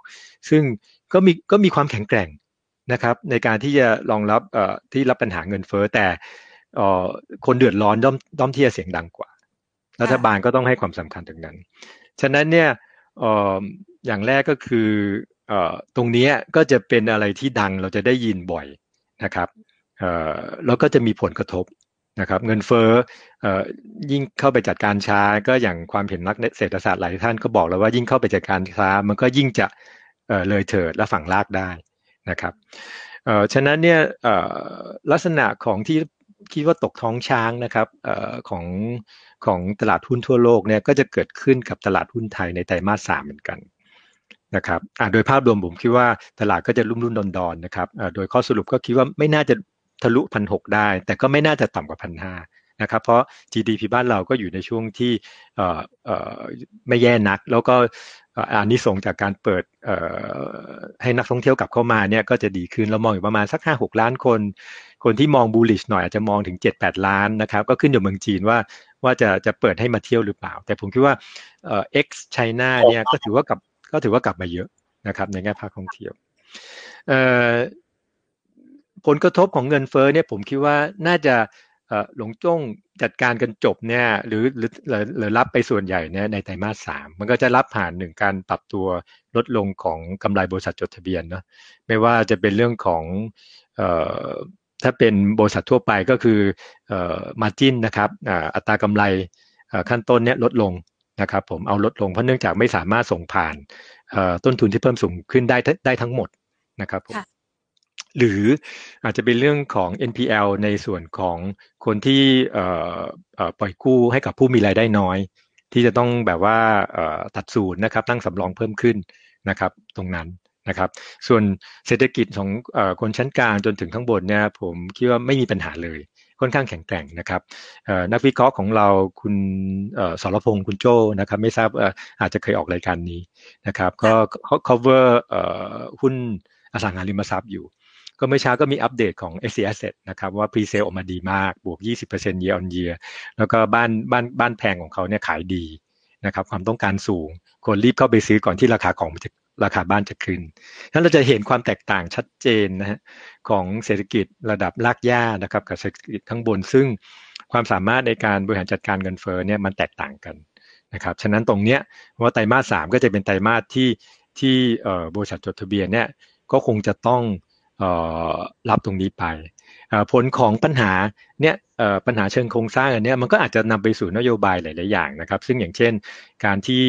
ซึ่งก็มีก็มีความแข็งแกร่ง นะครับในการที่จะรองรับที่รับปัญหาเงินเฟ้อแต่คนเดือดร้อนด้อมด้อมที่จะเสียงดังกว่า รัฐบาลก็ต้องให้ความสำคัญตรงนั้น ฉะนั้นเนี่ยอย่างแรกก็คือตรงนี้ก็จะเป็นอะไรที่ดังเราจะได้ยินบ่อยนะครับแล้วก็จะมีผลกระทบนะครับ เงินเฟ้อยิ่งเข้าไปจัดการช้า ก็อย่างความเห็นนักเศรษฐศาสตร์หลายท่านก็บอกแล้วว่ายิ่งเข้าไปจัดการช้า มันก็ยิ่งจะเลยเถิดและฝั่งลากได้ นะครับเอ่อฉะนั้นเนี่ยเอ่อลักษณะของที่คิดว่าตกท้องช้างนะครับเอ่อของของตลาดหุ้นทั่วโลกเนี่ยก็จะเกิดขึ้นกับตลาดหุ้นไทยในไตรมาสสามเหมือนกันนะครับอ่าโดยภาพรวมผมคิดว่าตลาดก็จะรุ่มรุ่นดอนดอนนะครับอ่าโดยข้อสรุปก็คิดว่าไม่น่าจะทะลุพันหกได้ แต่ก็ไม่น่าจะต่ำกว่าพันห้า นะครับเพราะ GDP บ้านเราก็อยู่ในช่วงที่ไม่แย่นัก แล้วก็อันนี้ส่งจากการเปิดให้นักท่องเที่ยวกลับเข้ามาเนี่ยก็จะดีขึ้นเรามองอยู่ประมาณสักห้าหกล้านคน คนที่มองบูลลิชหน่อยอาจจะมองถึงเจ็ดแปดล้านนะครับก็ขึ้นอยู่เมืองจีนว่าว่าจะจะเปิดให้มาเที่ยวหรือเปล่า แต่ผมคิดว่าเอ็กซ์ไชน่าเนี่ยก็ถือว่ากลับก็ถือว่ากลับมาเยอะนะครับในแง่ภาคท่องเที่ยวผลกระทบของเงินเฟ้อเนี่ยผมคิดว่าน่าจะ หลงจ้งจัดการกันจบเนี่ยหรือหรือหรือรับไปส่วนใหญ่เนี่ยในไตรมาสสามมันก็จะรับผ่านหนึ่งการปรับตัวลดลงของกำไรบริษัทจดทะเบียนเนาะไม่ว่าจะเป็นเรื่องของเอ่อถ้าเป็นบริษัททั่วไปก็คือเอ่อมาจินนะครับอัตรากำไรขั้นต้นเนี่ยลดลงนะครับผมเอาลดลงเพราะเนื่องจากไม่สามารถส่งผ่านต้นทุนที่เพิ่มสูงขึ้นได้ได้ทั้งหมดนะครับผม หรืออาจจะเป็นเรื่องของ NPL ในส่วนของคนที่ปล่อยกู้ให้กับผู้มีรายได้น้อย ที่จะต้องแบบว่าตัดสูตรนะครับตั้งสำรองเพิ่มขึ้นนะครับตรงนั้นนะครับ ส่วนเศรษฐกิจของคนชั้นกลางจนถึงข้างบนเนี่ยผมคิดว่าไม่มีปัญหาเลยค่อนข้างแข็งแกร่งนะครับนักวิเคราะห์ของเราคุณสรพงศ์คุณโจนะครับ ไม่ทราบอาจจะเคยออกรายการนี้นะครับ ก็ cover หุ้นอสังหาริมทรัพย์อยู่ ก็เมื่อเช้าก็มีอัปเดตของ s c Asset นะครับว่า Pre Sale ออกมาดีมากบวก 20% year on year แล้วก็บ้านบ้านบ้านแพงของเขาเนี่ยขายดีนะครับความต้องการสูงคนรีบเข้าไปซื้อก่อนที่ราคาของจะราคาบ้านจะขึ้นนั้นเราจะเห็นความแตกต่างชัดเจนนะฮะของเศรษฐกิจระดับรากหญ้านะครับกับเศรษฐกิจข้างบน ซึ่งความสามารถในการบริหารจัดการเงินเฟ้อเนี่ยมันแตกต่างกันนะครับ ฉะนั้นตรงเนี้ยว่าไตรมาสสามก็จะเป็นไตรมาสที่ที่บริษัทจดทะเบียนเนี่ยก็คงจะต้อง รับตรงนี้ไปผลของปัญหาเนี่ยปัญหาเชิงโครงสร้างอันนี้มันก็อาจจะนำไปสู่นโยบายหลาย ๆ อย่างนะครับ ซึ่งอย่างเช่น การที่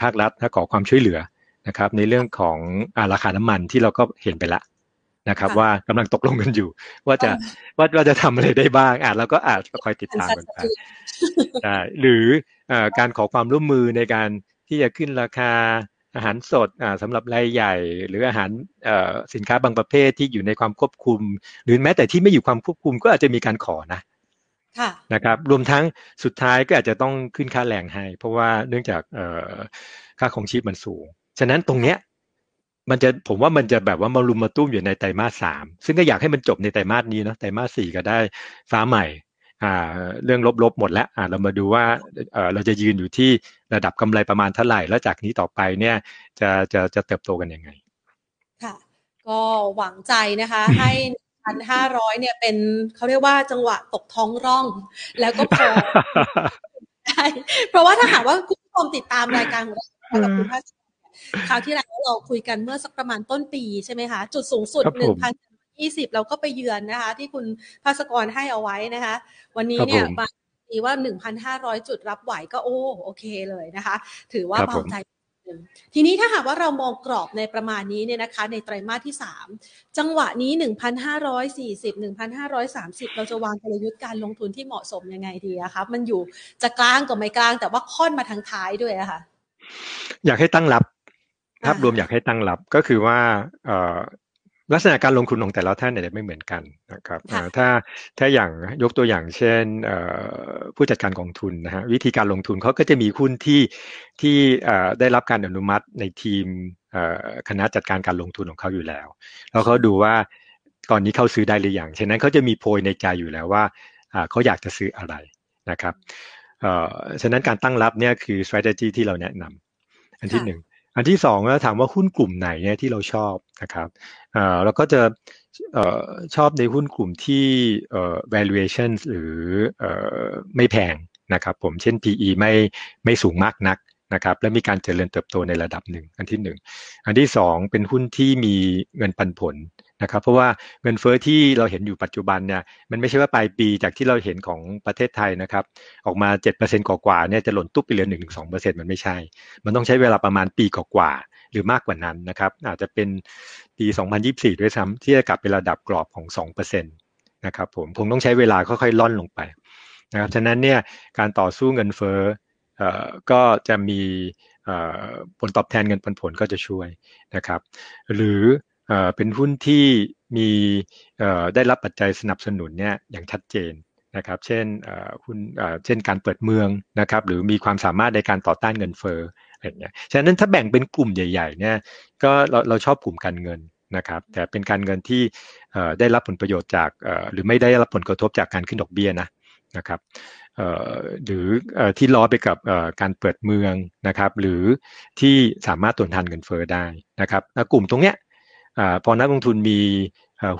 ภาครัฐขอความช่วยเหลือนะครับ ในเรื่องของราคาน้ำมันที่เราก็เห็นไปละนะครับ ว่ากำลังตกลงกันอยู่ ว่าจะว่าว่าจะทำอะไรได้บ้างอะเราก็อาจจะคอยติดตามกันไปใช่หรือการขอความร่วมมือในการที่จะขึ้นราคา อาหารสดสำหรับรายใหญ่ หรืออาหารสินค้าบางประเภทที่อยู่ในความควบคุม หรือแม้แต่ที่ไม่อยู่ความควบคุมก็อาจจะมีการขอนะนะครับรวมทั้งสุดท้ายก็อาจจะต้องขึ้นค่าแรงให้ เพราะว่าเนื่องจากค่าของชีพมันสูง ฉะนั้นตรงเนี้ยมันจะผมว่ามันจะแบบว่ามารุมมาตุ้มอยู่ในไตรมาสสามซึ่งก็อยากให้มันจบในไตรมาสนี้เนาะไตรมาสสี่ก็ได้ฟ้าใหม่อ่า เรื่องลบๆหมดแล้วอ่าเรามาดูว่าเออเราจะยืนอยู่ที่ระดับกำไรประมาณเท่าไหร่ แล้วจากนี้ต่อไปเนี่ยจะจะจะเติบโตกันยังไง ค่ะ ก็หวังใจนะคะให้พันห้าร้อยเนี่ยเป็นเขาเรียกว่าจังหวะตกท้องร่อง แล้วก็พอใช่เพราะว่าถ้าหากว่าคุณผู้ชมติดตามรายการของเรากับคุณภาคคราวที่แล้วเราคุยกันเมื่อสักประมาณต้นปีใช่ไหมคะ จุดสูงสุดหนึ่งพัน ยี่สิบเราก็ไปเยือนนะคะ ที่คุณภาสกรให้เอาไว้นะคะ วันนี้เนี่ยมาดีว่าหนึ่งพันห้าร้อยจุดรับไหวก็โอ้โอเคเลยนะคะ ถือว่าเบาใจทีนี้ถ้าหากว่าเรามองกรอบในประมาณนี้เนี่ยนะคะ ในไตรมาสที่สามจังหวะนี้หนึ่งพันห้าร้อยสี่สิบหนึ่งพันห้าร้อยสามสิบเราจะวางกลยุทธ์การลงทุนที่เหมาะสมยังไงดีอะคะมันอยู่จะกลางกับไม่กลางแต่ว่าค่อนมาทางท้ายด้วยอะค่ะ อยากให้ตั้งรับภาพรวมอยากให้ตั้งรับก็คือว่า ลักษณะการลงทุนของแต่ละท่านเนี่ยไม่เหมือนกันนะครับถ้าถ้าอย่างยกตัวอย่างเช่นผู้จัดการกองทุนนะฮะวิธีการลงทุนเขาก็จะมีหุ้นที่ที่ได้รับการอนุมัติในทีมคณะจัดการการลงทุนของเขาอยู่แล้ว แล้วเขาดูว่าตอนนี้เขาซื้อได้หรือยังฉะนั้นเขาจะมีโพยในใจอยู่แล้วว่าเขาอยากจะซื้ออะไรนะครับฉะนั้นการตั้งรับเนี่ยคือ strategy ที่เราแนะนำอันที่หนึ่ง อันที่สองแล้วถามว่าหุ้นกลุ่มไหนเนี่ยที่เราชอบนะครับเราก็จะชอบในหุ้นกลุ่มที่ valuation หรือไม่แพงนะครับผมเช่น PE ไม่ไม่สูงมากนักนะครับและมีการเจริญเติบโตในระดับหนึ่งอันที่หนึ่งอันที่สองเป็นหุ้นที่มีเงินปันผล นะครับเพราะว่าเงินเฟอ้อที่เราเห็นอยู่ปัจจุบันเนี่ยมันไม่ใช่ว่าปลายปีจากที่เราเห็นของประเทศไทยนะครับออกมา 7%กว่าๆเนี่ยจะหล่นตุ๊บไปเหลือ 1-2%มันไม่ใช่ มันต้องใช้เวลาประมาณปีกว่าหรือมากกว่านั้นนะครับอาจจะเป็นปี 2024 ด้วยซ้ำที่จะกลับไประดับกรอบของ 2%นะครับผมคงต้องใช้เวลาค่อยๆล่อนลงไปนะครับฉะนั้นเนี่ยการต่อสู้เงินเฟ้อก็จะมีผลตอบแทนเงินปันผลก็จะช่วยนะครับ หรือ เป็นหุ้นที่มีได้รับปัจจัยสนับสนุนเนี่ยอย่างชัดเจนนะครับ เช่นหุ้นเช่นการเปิดเมืองนะครับ หรือมีความสามารถในการต่อต้านเงินเฟ้ออะไรเงี้ยฉะนั้นถ้าแบ่งเป็นกลุ่มใหญ่ๆเนี่ยก็เราเราชอบกลุ่มการเงินนะครับ แต่เป็นการเงินที่ได้รับผลประโยชน์จากหรือไม่ได้รับผลกระทบจากการขึ้นดอกเบี้ยนะนะครับหรือที่ล้อไปกับการเปิดเมืองนะครับ หรือที่สามารถตวนทานเงินเฟ้อได้นะครับกลุ่มตรงเนี้ย พอนักลงทุนมี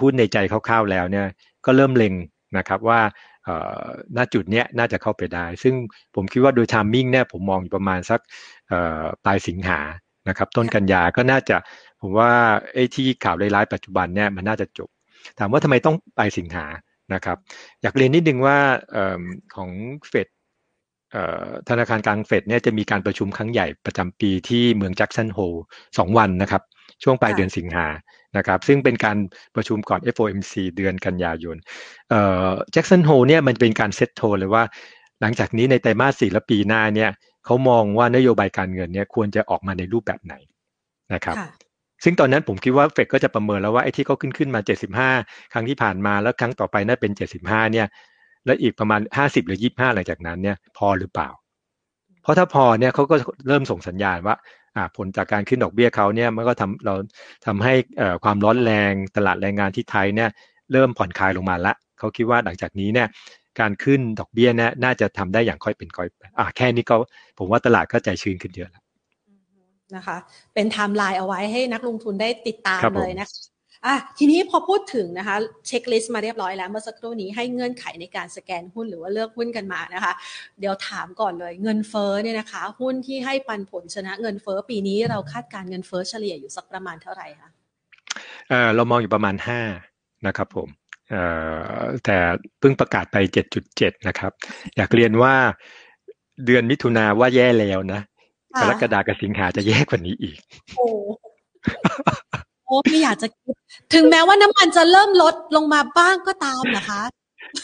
หุ้นในใจคร่าวๆแล้วเนี่ยก็เริ่มเล็งนะครับว่าณจุดเนี้ยน่าจะเข้าไปได้ ซึ่งผมคิดว่าโดยทามมิ่งเนี่ยผมมองอยู่ประมาณสักปลายสิงหานะครับต้นกันยาก็น่าจะผมว่าไอ้ที่ข่าวร้ายๆปัจจุบันเนี่ยมันน่าจะจบ ถามว่าทำไมต้องปลายสิงหานะครับ อยากเรียนนิดนึงว่าของเฟดธนาคารกลางเฟดเนี่ยจะมีการประชุมครั้งใหญ่ประจำปีที่เมืองแจ็กสันโฮสองวันนะครับ ช่วงปลายเดือนสิงหานะครับ ซึ่งเป็นการประชุมก่อน FOMC เดือนกันยายนเอ่อแจ็คสันโฮเนี่ยมันเป็นการเซตโทเลยว่า หลังจากนี้ในไตรมาสสี่และปีหน้าเนี่ยเขามองว่านโยบายการเงินเนี่ยควรจะออกมาในรูปแบบไหนนะครับซึ่งตอนนั้นผมคิดว่าเฟดก็จะประเมินแล้วว่าไอ้ที่เขาขึ้นขึ้นมา 75 ครั้งที่ผ่านมาแล้วครั้งต่อไปน่าเป็น 75 เนี่ย แล้วอีกประมาณ 50 หรือ 25 หลังจากนั้นเนี่ยพอหรือเปล่า เพราะถ้าพอเนี่ยเขาก็เริ่มส่งสัญญาณว่า ผลจากการขึ้นดอกเบี้ยเขาเนี่ยมันก็ทำเราทำให้ความร้อนแรงตลาดแรงงานที่ไทยเนี่ยเริ่มผ่อนคลายลงมาละเขาคิดว่าหลังจากนี้เนี่ยการขึ้นดอกเบี้ยเนี่ยน่าจะทำได้อย่างค่อยเป็นค่อยไปอะแค่นี้ก็ผมว่าตลาดก็ใจชื้นขึ้นเยอะแล้วนะคะ เป็นไทม์ไลน์เอาไว้ให้นักลงทุนได้ติดตามเลยนะคะ อะทีนี้พอพูดถึงนะคะ checklist มาเรียบร้อยแล้ว เมื่อสักครู่นี้ให้เงื่อนไขในการสแกนหุ้นหรือว่าเลือกหุ้นกันมานะคะ เดี๋ยวถามก่อนเลยเงินเฟ้อเนี่ยนะคะ หุ้นที่ให้ปันผลชนะเงินเฟ้อปีนี้เราคาดการณ์เงินเฟ้อเฉลี่ยอยู่สักประมาณเท่าไหร่คะเออเรามองอยู่ประมาณห้านะครับผมเอ่อแต่เพิ่งประกาศไปเจ็ดจุดเจ็ดนะครับ อยากเรียนว่าเดือนมิถุนาว่าแย่แล้วนะกรกฎากับสิงหาจะแย่กว่านี้อีก โอ้ โอ้ไม่อยากจะคิดถึงแม้ว่าน้ำมันจะเริ่มลดลงมาบ้างก็ตามนะคะ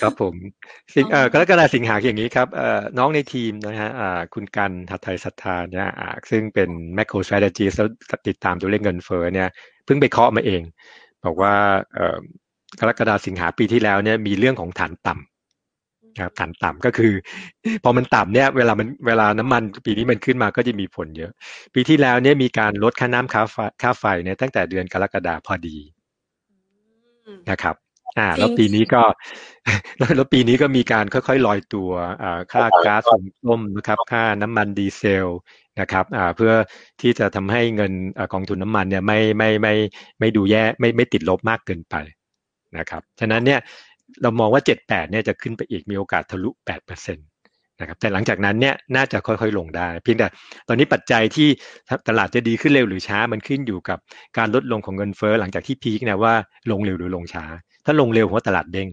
ครับผมสิงเอ่อกรกฎาสิงหาอย่างนี้ครับเอ่อน้องในทีมนะฮะอ่าคุณกันทัไทยศรัทธาเนี่ยอ่าซึ่งเป็น macro strategist แล้วติดตามตัวเลขเงินเฟ้อเนี่ยเพิ่งไปเคาะมาเอง บอกว่าเอ่อกรกฎาสิงหาปีที่แล้วเนี่ยมีเรื่องของฐานต่ำ ครับฐานต่ำก็คือ พอมันต่ำเนี่ยเวลามันเวลาน้ำมันปีนี้มันขึ้นมาก็จะมีผลเยอะ ปีที่แล้วเนี่ยมีการลดค่าน้ำค่าไฟค่าไฟเนี่ยตั้งแต่เดือนกรกฎาพอดีนะครับ อ่า แล้วปีนี้ก็แล้วปีนี้ก็มีการค่อยๆลอยตัวอ่าค่าก๊าซหุงต้มนะครับ ค่าน้ำมันดีเซลนะครับอ่าเพื่อที่จะทำให้เงินอกองทุนน้ำมันเนี่ยไม่ไม่ไม่ไม่ดูแย่ไม่ไม่ติดลบมากเกินไปนะครับ ฉะนั้นเนี่ย เรามองว่า 7 8 เนี่ยจะขึ้นไปอีกมีโอกาสทะลุ 8%นะครับแต่หลังจากนั้นเนี่ยน่าจะค่อยๆลงได้ เพียงแต่ตอนนี้ปัจจัยที่ตลาดจะดีขึ้นเร็วหรือช้ามันขึ้นอยู่กับการลดลงของเงินเฟ้อหลังจากที่พีคนะว่าลงเร็วหรือลงช้า ถ้าลงเร็วเพราะตลาดเด้ง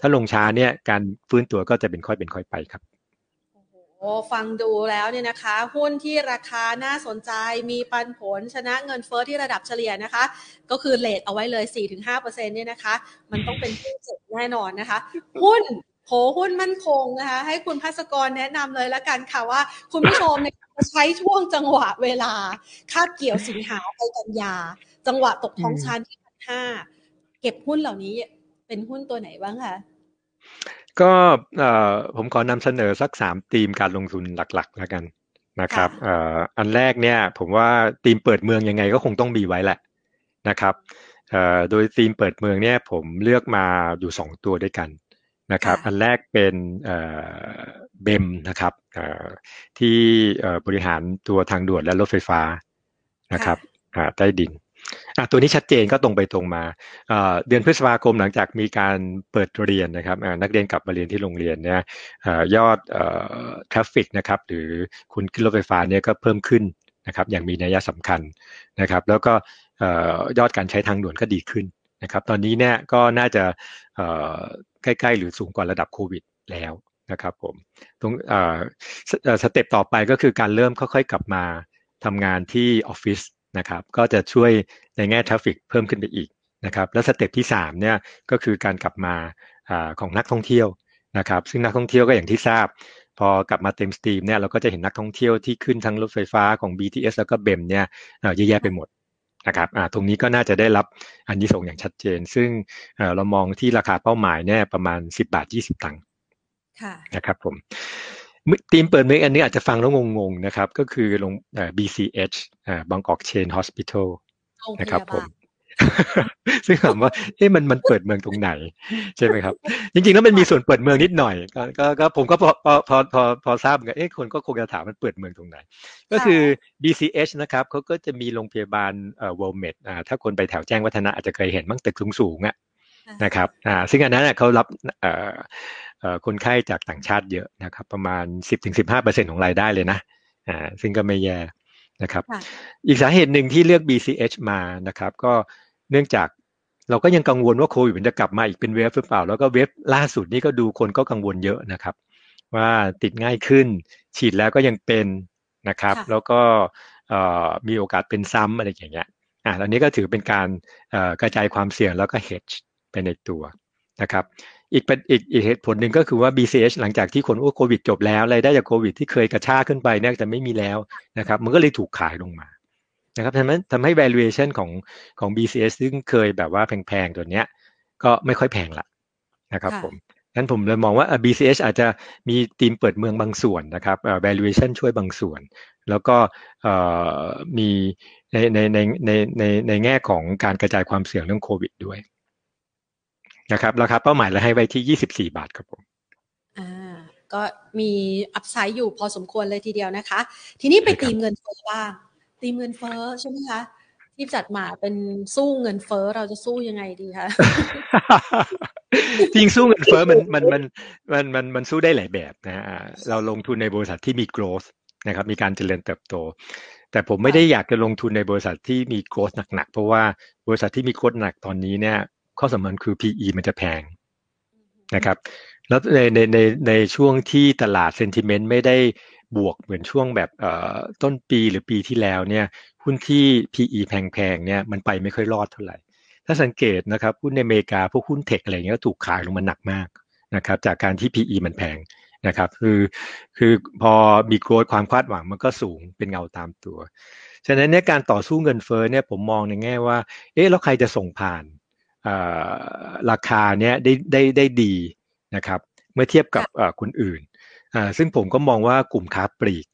ถ้าลงช้าเนี่ยการฟื้นตัวก็จะเป็นค่อยเป็นค่อยไปครับ โอ้ฟังดูแล้วเนี่ยนะคะ หุ้นที่ราคาน่าสนใจมีปันผลชนะเงินเฟ้อที่ระดับเฉลี่ยนะคะ ก็คือเลทเอาไว้เลย 4-5%เนี่ยนะคะ มันต้องเป็นหุ้นเจ็บแน่นอนนะคะ หุ้นโหหุ้นมั่นคงนะคะ ให้คุณพัสกรแนะนำเลยละกันค่ะว่า คุณผู้ชมเนี่ยใช้ช่วงจังหวะเวลาคาดเกี่ยวสิงหาไปกันยา จังหวะตกท้องชันที่พันห้าเก็บหุ้นเหล่านี้เป็นหุ้นตัวไหนบ้างคะ ก็ผมขอนำเสนอสักสามธีมการลงทุนหลักๆ แล้วกันนะครับอันแรกเนี่ยผมว่าธีมเปิดเมืองยังไงก็คงต้องมีไว้แหละนะครับโดยธีมเปิดเมืองเนี่ยผมเลือกมาอยู่สองตัวด้วยกันนะครับ อันแรกเป็นเบมนะครับที่บริหารตัวทางด่วนและรถไฟฟ้านะครับใต้ดิน อะตัวนี้ชัดเจนก็ตรงไปตรงมาเดือนพฤษภาคมหลังจากมีการเปิดเรียนนะครับนักเรียนกลับมาเรียนที่โรงเรียนเนี่ยยอด traffic นะครับหรือคนขึ้นรถไฟฟ้าเนี่ยก็เพิ่มขึ้นนะครับอย่างมีนัยสำคัญนะครับ แล้วก็ยอดการใช้ทางด่วนก็ดีขึ้นนะครับ ตอนนี้เนี่ยก็น่าจะใกล้ๆ หรือสูงกว่าระดับโควิดแล้วนะครับผมตรง step ต่อไปก็คือการเริ่มค่อยๆ กลับมาทำงานที่ออฟฟิศ นะครับก็จะช่วยในแง่ traffic เพิ่มขึ้นไปอีกนะครับแล้ว step ที่3เนี่ยก็คือการกลับมาของนักท่องเที่ยวนะครับซึ่งนักท่องเที่ยวก็อย่างที่ทราบ พอกลับมาเต็ม steam เนี่ยเราก็จะเห็นนักท่องเที่ยวที่ขึ้นทั้งรถไฟฟ้าของ BTS แล้วก็ BEM เนี่ยเยอะแยะไปหมดนะครับตรงนี้ก็น่าจะได้รับอานิสงส์อย่างชัดเจน ซึ่งเรามองที่ราคาเป้าหมายเนี่ยประมาณ 10 บาท 20 ตังค์นะครับผม ทีมเปิดเมืองอันนี้อาจจะฟังแล้วงงๆนะครับ ก็คือลง BCH บางกอกเชนฮอสพิทอลนะครับผมซึ่งถามว่าเอ๊ะมันมันเปิดเมืองตรงไหน ใช่ไหมครับ จริงๆแล้วมันมีส่วนเปิดเมืองนิดหน่อย ก็ก็ผมก็พอพอพอพอพอทราบกันเอ๊ะคนก็คงจะถามมันเปิดเมืองตรงไหน ก็คือ BCH นะครับเขาก็จะมีโรงพยาบาลเอ่อ World อ่าถ้าคนไปแถวแจ้งวัฒนะอาจจะเคยเห็นบ้างตึกสูงๆอะนะครับอ่าซึ่งอันนั้นเขารับเอ่อ คนไข้จากต่างชาติเยอะนะครับ ประมาณ 10-15%ของรายได้เลยนะอ่าซึ่งก็ไม่แย่นะครับอีกสาเหตุหนึ่งที่เลือก BCH มานะครับ ก็เนื่องจากเราก็ยังกังวลว่าโควิดมันจะกลับมาอีกเป็นเวฟหรือเปล่า แล้วก็เวฟล่าสุดนี่ก็ดูคนก็กังวลเยอะนะครับ ว่าติดง่ายขึ้น ฉีดแล้วก็ยังเป็นนะครับ แล้วก็มีโอกาสเป็นซ้ำอะไรอย่างเงี้ยอ่าตอนนี้ก็ถือเป็นการกระจายความเสี่ยงแล้วก็ hedge ไปในตัวนะครับ อีกเป็นอีกอีกเหตุผลหนึ่งก็คือว่า BCH หลังจากที่คนโควิดจบแล้วรายได้จากโควิดที่เคยกระชากขึ้นไปเนี่ยจะไม่มีแล้วนะครับ มันก็เลยถูกขายลงมานะครับทำให้ทำให้ valuation ของของ BCH ซึ่งเคยแบบว่าแพงๆตัวเนี้ย ก็ไม่ค่อยแพงละนะครับผมงั้นผมเลยมองว่า BCH อาจจะมีทีมเปิดเมืองบางส่วนนะครับ valuation ช่วยบางส่วน แล้วก็มีในในในในในในแง่ของการกระจายความเสี่ยงเรื่องโควิดด้วย นะครับราคาเป้าหมายเราให้ไว้ที่ 24 บาทครับผมอ่าก็มีอัพไซด์อยู่พอสมควรเลยทีเดียวนะคะ ทีนี้ไปตีมเงินเฟ้อบ้างตีมเงินเฟ้อใช่ไหมคะที่จัดมาเป็นสู้เงินเฟ้อเราจะสู้ยังไงดีคะจริงสู้เงินเฟ้อมันมันมันมันมันมันสู้ได้หลายแบบนะเราลงทุนในบริษัทที่มี growth นะครับมีการเจริญเติบโต แต่ผมไม่ได้อยากจะลงทุนในบริษัทที่มี growth หนักๆเพราะว่าบริษัทที่มี growth หนักตอนนี้เนี่ย ข้อสำคัญคือ PE มันจะแพงนะครับ แล้วในในในในช่วงที่ตลาดเซนติเมนต์ไม่ได้บวกเหมือนช่วงแบบต้นปีหรือปีที่แล้วเนี่ยหุ้นที่ PE แพงๆเนี่ยมันไปไม่ค่อยรอดเท่าไหร่ ถ้าสังเกตนะครับหุ้นในอเมริกาพวกหุ้นเทคอะไรเงี้ยถูกขายลงมาหนักมากนะครับจากการที่ PE มันแพงนะครับคือคือพอมีโกรธความคาดหวังมันก็สูงเป็นเงาตามตัว ฉะนั้นเนี่ยการต่อสู้เงินเฟ้อเนี่ยผมมองในแง่ว่า เอ๊ะแล้วใครจะส่งผ่าน ราคาเนี่ยได้ได้ได้ดีนะครับ เมื่อเทียบกับคนอื่น ซึ่งผมก็มองว่ากลุ่มค้าปลีก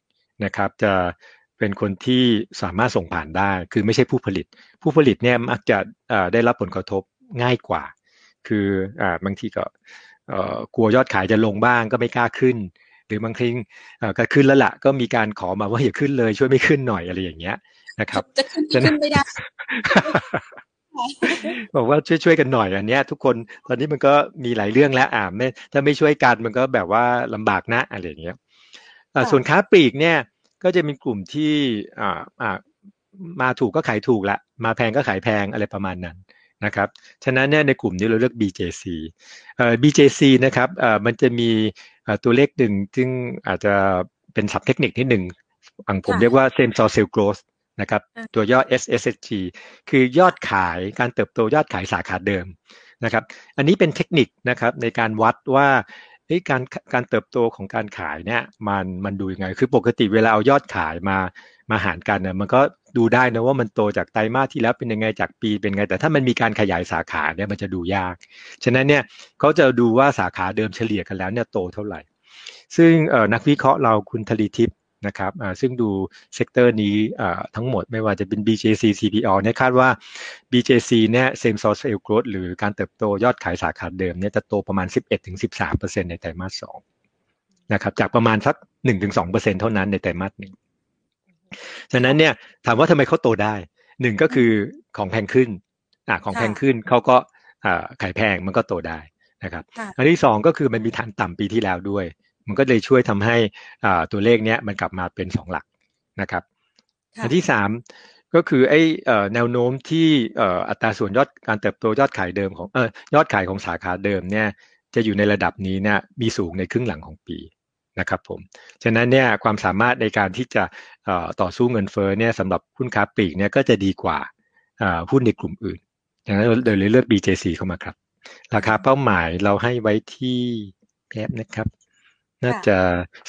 นะครับจะเป็นคนที่สามารถส่งผ่านได้ คือไม่ใช่ผู้ผลิต ผู้ผลิตเนี่ยมักจะได้รับผลกระทบง่ายกว่า คือบางทีก็กลัวยอดขายจะลงบ้างก็ไม่กล้าขึ้น หรือบางทีก็ขึ้นแล้วละ่ะก็มีการขอมาว่าอย่าขึ้นเลยช่วยไม่ขึ้นหน่อยอะไรอย่างเงี้ยนะครับจะขึ้นขึ้นไม่ได้ บอกว่าช่วยๆกันหน่อยอันนี้ทุกคนตอนนี้มันก็มีหลายเรื่องแล้วอ่าไม่ถ้าไม่ช่วยกันมันก็แบบว่าลำบากนะอะไรอย่างเงี้ยส่วนค้าปลีกเนี่ย ก็จะเป็นกลุ่มที่อ่าอ่ามาถูกก็ขายถูกละ มาแพงก็ขายแพงอะไรประมาณนั้นนะครับ ฉะนั้นเนี่ยในกลุ่มนี้เราเลือก BJC เอ่อ BJC นะครับเอ่อมันจะมีตัวเลขหนึ่งซึ่งอาจจะเป็นสับเทคนิคนิดหนึ่งอังผมเรียกว่า same store sales growth นะครับตัวยอด SSG คือยอดขายการเติบโตยอดขายสาขาเดิมนะครับ อันนี้เป็นเทคนิคนะครับในการวัดว่าการการเติบโตของการขายเนี่ยมันมันดูยังไง คือปกติเวลาเอายอดขายมามาหารกันเนี่ยมันก็ดูได้นะว่ามันโตจากไตรมาสที่แล้วเป็นยังไงจากปีเป็นไง แต่ถ้ามันมีการขยายสาขาเนี่ยมันจะดูยาก ฉะนั้นเนี่ยเขาจะดูว่าสาขาเดิมเฉลี่ยกันแล้วเนี่ยโตเท่าไหร่ ซึ่งนักวิเคราะห์เราคุณธลีทิพย์ นะครับซึ่งดู sector นี้ทั้งหมดไม่ว่าจะเป็น BJC CPALL เนี่ยคาดว่า BJC เนี่ย same store sales growth หรือการเติบโตยอดขายสาขาเดิมเนี่ยจะโตประมาณ 11-13%ในไตรมาส2นะครับจากประมาณสัก 1-2%เท่านั้นในไตรมาสหนึ่งฉะนั้นเนี่ยถามว่าทำไมเขาโตได้หนึ่งก็คือของแพงขึ้นอ่าของแพงขึ้นเขาก็อ่าขายแพงมันก็โตได้นะครับ อันที่สองก็คือมันมีฐานต่ำปีที่แล้วด้วย มันก็เลยช่วยทำให้ตัวเลขเนี้ยมันกลับมาเป็นสองหลักนะครับอันที่สามก็คือไอ้แนวโน้มที่อัตราส่วนยอดการเติบโตยอดขายเดิมของยอดขายของสาขาเดิมเนี่ยจะอยู่ในระดับนี้เนี่ยมีสูงในครึ่งหลังของปีนะครับผม ฉะนั้นเนี่ยความสามารถในการที่จะต่อสู้เงินเฟ้อเนี่ยสำหรับหุ้นค้าปลีกเนี่ยก็จะดีกว่าหุ้นในกลุ่มอื่นดังนั้นเราเลยเลือก BJC เข้ามาครับ ราคาเป้าหมายเราให้ไว้ที่แป๊บนะครับ น่าจะ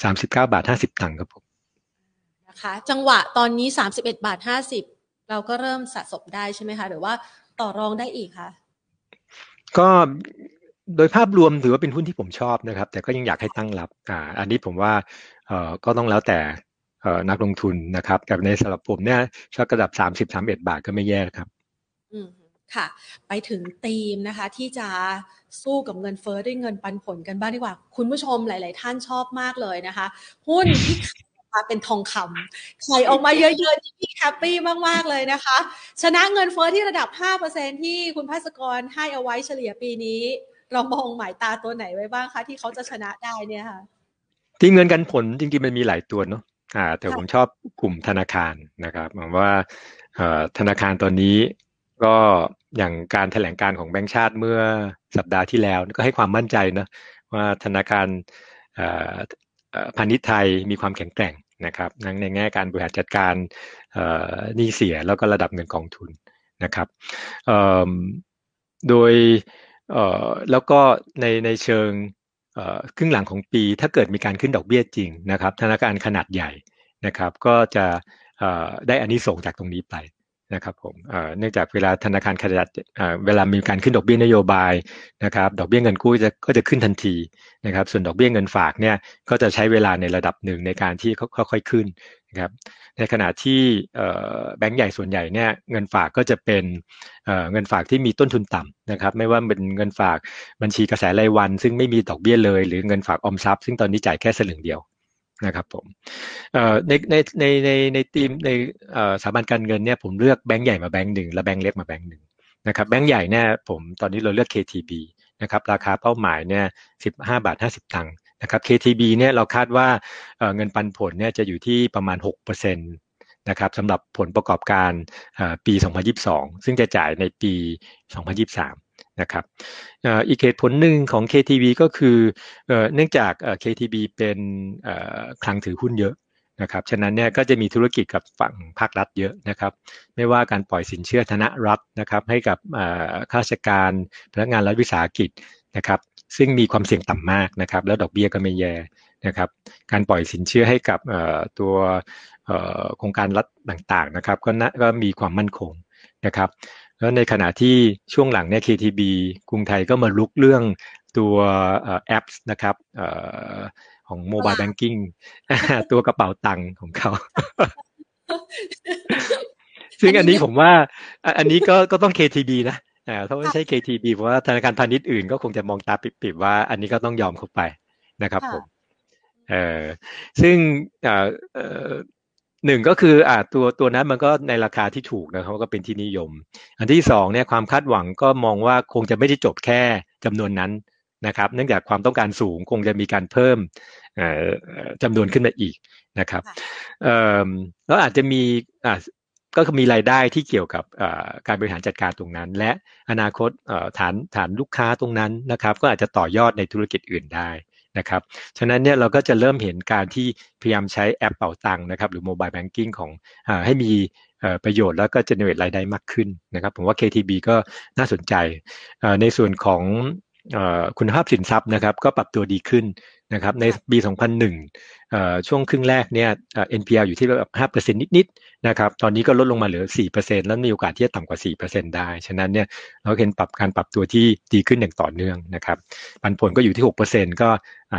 สามสิบเก้าบาทห้าสิบตังค์ครับผมนะคะจังหวะตอนนี้สามสิบเอ็ดบาทห้าสิบเราก็เริ่มสะสมได้ใช่ไหมคะ หรือว่าต่อรองได้อีกคะก็โดยภาพรวมถือว่าเป็นหุ้นที่ผมชอบนะครับ แต่ก็ยังอยากให้ตั้งรับอ่าอันนี้ผมว่าเอ่อก็ต้องแล้วแต่เอ่อนักลงทุนนะครับแต่ในสำหรับผมเนี่ยชอบกระดับสามสิบสามเอ็ดบาทก็ไม่แย่ครับ อืม ค่ะ ไปถึงธีมนะคะที่จะสู้กับเงินเฟ้อด้วยเงินปันผลกันบ้างดีกว่า คุณผู้ชมหลาย ๆ ท่านชอบมากเลยนะคะ หุ้นที่ขายเป็นทองคำขายออกมาเยอะๆที่พี่แฮปปี้มาก ๆ เลยนะคะ ชนะเงินเฟ้อที่ระดับ 5%ที่คุณภาสกรให้เอาไว้เฉลี่ยปีนี้ เรามองหมายตาตัวไหนไว้บ้างคะ ที่เขาจะชนะได้เนี่ยค่ะที่เงินกันผลจริง ๆ มันมีหลายตัวเนาะอ่า แต่ผมชอบกลุ่มธนาคารนะครับหมายว่าธนาคารตอนนี้ก็ อย่างการถแถลงการของแบงก์ชาติเมื่อสัปดาห์ที่แล้วก็ให้ความมั่นใจนะว่าธนาคารพาณิชย์ไทยมีความแข็งแกร่งนะครับทั้งในแง่การบริหารจัดการหนี้เสียแล้วก็ระดับเงินกองทุนนะครับโดยแล้วก็ในในเชิงครึ่งหลังของปีถ้าเกิดมีการขึ้นดอกเบี้ยจริงนะครับธนาคารขนาดใหญ่นะครับก็จะได้อันนี้ส่งจากตรงนี้ไป นะครับผมเนื่องจากเวลาธนาคารขนาดเวลามีการขึ้นดอกเบี้ยนโยบายนะครับ ดอกเบี้ยเงินกู้จะก็จะขึ้นทันทีนะครับ ส่วนดอกเบี้ยเงินฝากเนี่ยก็จะใช้เวลาในระดับหนึ่งในการที่ค่อยๆขึ้นนะครับ ในขณะที่แบงก์ใหญ่ส่วนใหญ่เนี่ยเงินฝากก็จะเป็นเงินฝากที่มีต้นทุนต่ำนะครับ ไม่ว่าเป็นเงินฝากบัญชีกระแสรายวัน ซึ่งไม่มีดอกเบี้ยเลย หรือเงินฝากออมทรัพย์ ซึ่งตอนนี้จ่ายแค่สลึงเดียว นะครับผมในในในในในทีมในสถาบันการเงินเนี่ยผมเลือกแบงก์ใหญ่มาแบงก์หนึ่งและแบงก์เล็กมาแบงก์หนึ่งนะครับแบงก์ใหญ่เนี่ยผมตอนนี้เราเลือก KTB นะครับราคาเป้าหมายเนี่ยสิบห้าบาทห้าสิบตังค์นะครับ KTB เนี่ยเราคาดว่าเงินปันผลเนี่ยจะอยู่ที่ประมาณหกเปอร์เซ็นต์นะครับสำหรับผลประกอบการปี 2022 ซึ่งจะจ่ายในปี 2023 นะครับอีกเหตุผลหนึ่งของ KTB ก็คือเนื่องจาก KTB เป็นคลังถือหุ้นเยอะนะครับฉะนั้นเนี่ยก็จะมีธุรกิจกับฝั่งภาครัฐเยอะนะครับไม่ว่าการปล่อยสินเชื่อธนรัฐนะครับให้กับข้าราชการพนักงานรัฐวิสาหกิจนะครับซึ่งมีความเสี่ยงต่ำมากนะครับแล้วดอกเบี้ยก็ไม่แย่นะครับการปล่อยสินเชื่อให้กับตัวโครงการรัฐต่างๆนะครับก็ก็มีความมั่นคงนะครับ แล้วในขณะที่ช่วงหลังเนี่ย KTB กรุงไทยก็มาลุกเรื่องตัวแอปนะครับของโมบายแบงกิ้งตัวกระเป๋าตังค์ของเขา ซึ่งอันนี้ผมว่า อันนี้ก็ก็ต้อง KTB นะถ้าไม่ใช่ KTB เพราะว่าธนาคารพาณิชย์อื่นก็คงจะมองตาปิบๆว่าอันนี้ก็ต้องยอมเข้าไปนะครับผมเออซึ่ง หนึ่งก็คืออ่าตัวตัวนั้นมันก็ในราคาที่ถูกนะครับก็เป็นที่นิยม อันที่สองเนี่ยความคาดหวังก็มองว่าคงจะไม่ได้จบแค่จำนวนนั้นนะครับ เนื่องจากความต้องการสูงคงจะมีการเพิ่มจำนวนขึ้นมาอีกนะครับแล้วอาจจะมีก็มีรายได้ที่เกี่ยวกับการบริหารจัดการตรงนั้น และอนาคตฐานฐานลูกค้าตรงนั้นนะครับ ก็อาจจะต่อยอดในธุรกิจอื่นได้ นะครับฉะนั้นเนี่ยเราก็จะเริ่มเห็นการที่พยายามใช้แอปเป่าตังค์นะครับหรือโมบายแบงกิ้งของอให้มีประโยชน์แล้วก็จเนเรตรายได้มากขึ้นนะครับ ผมว่า KTB ก็น่าสนใจในส่วนของ คุณภาพสินทรัพย์นะครับก็ปรับตัวดีขึ้นนะครับในปี 2001 ช่วงครึ่งแรกเนี่ย NPL อยู่ที่แบบ5%นิดๆนะครับตอนนี้ก็ลดลงมาเหลือ 4%แล้วมีโอกาสที่จะต่ำกว่า 4%ได้ ฉะนั้นเนี่ยเราเห็นปรับการปรับตัวที่ดีขึ้นอย่างต่อเนื่องนะครับปันผลก็อยู่ที่ 6%ก็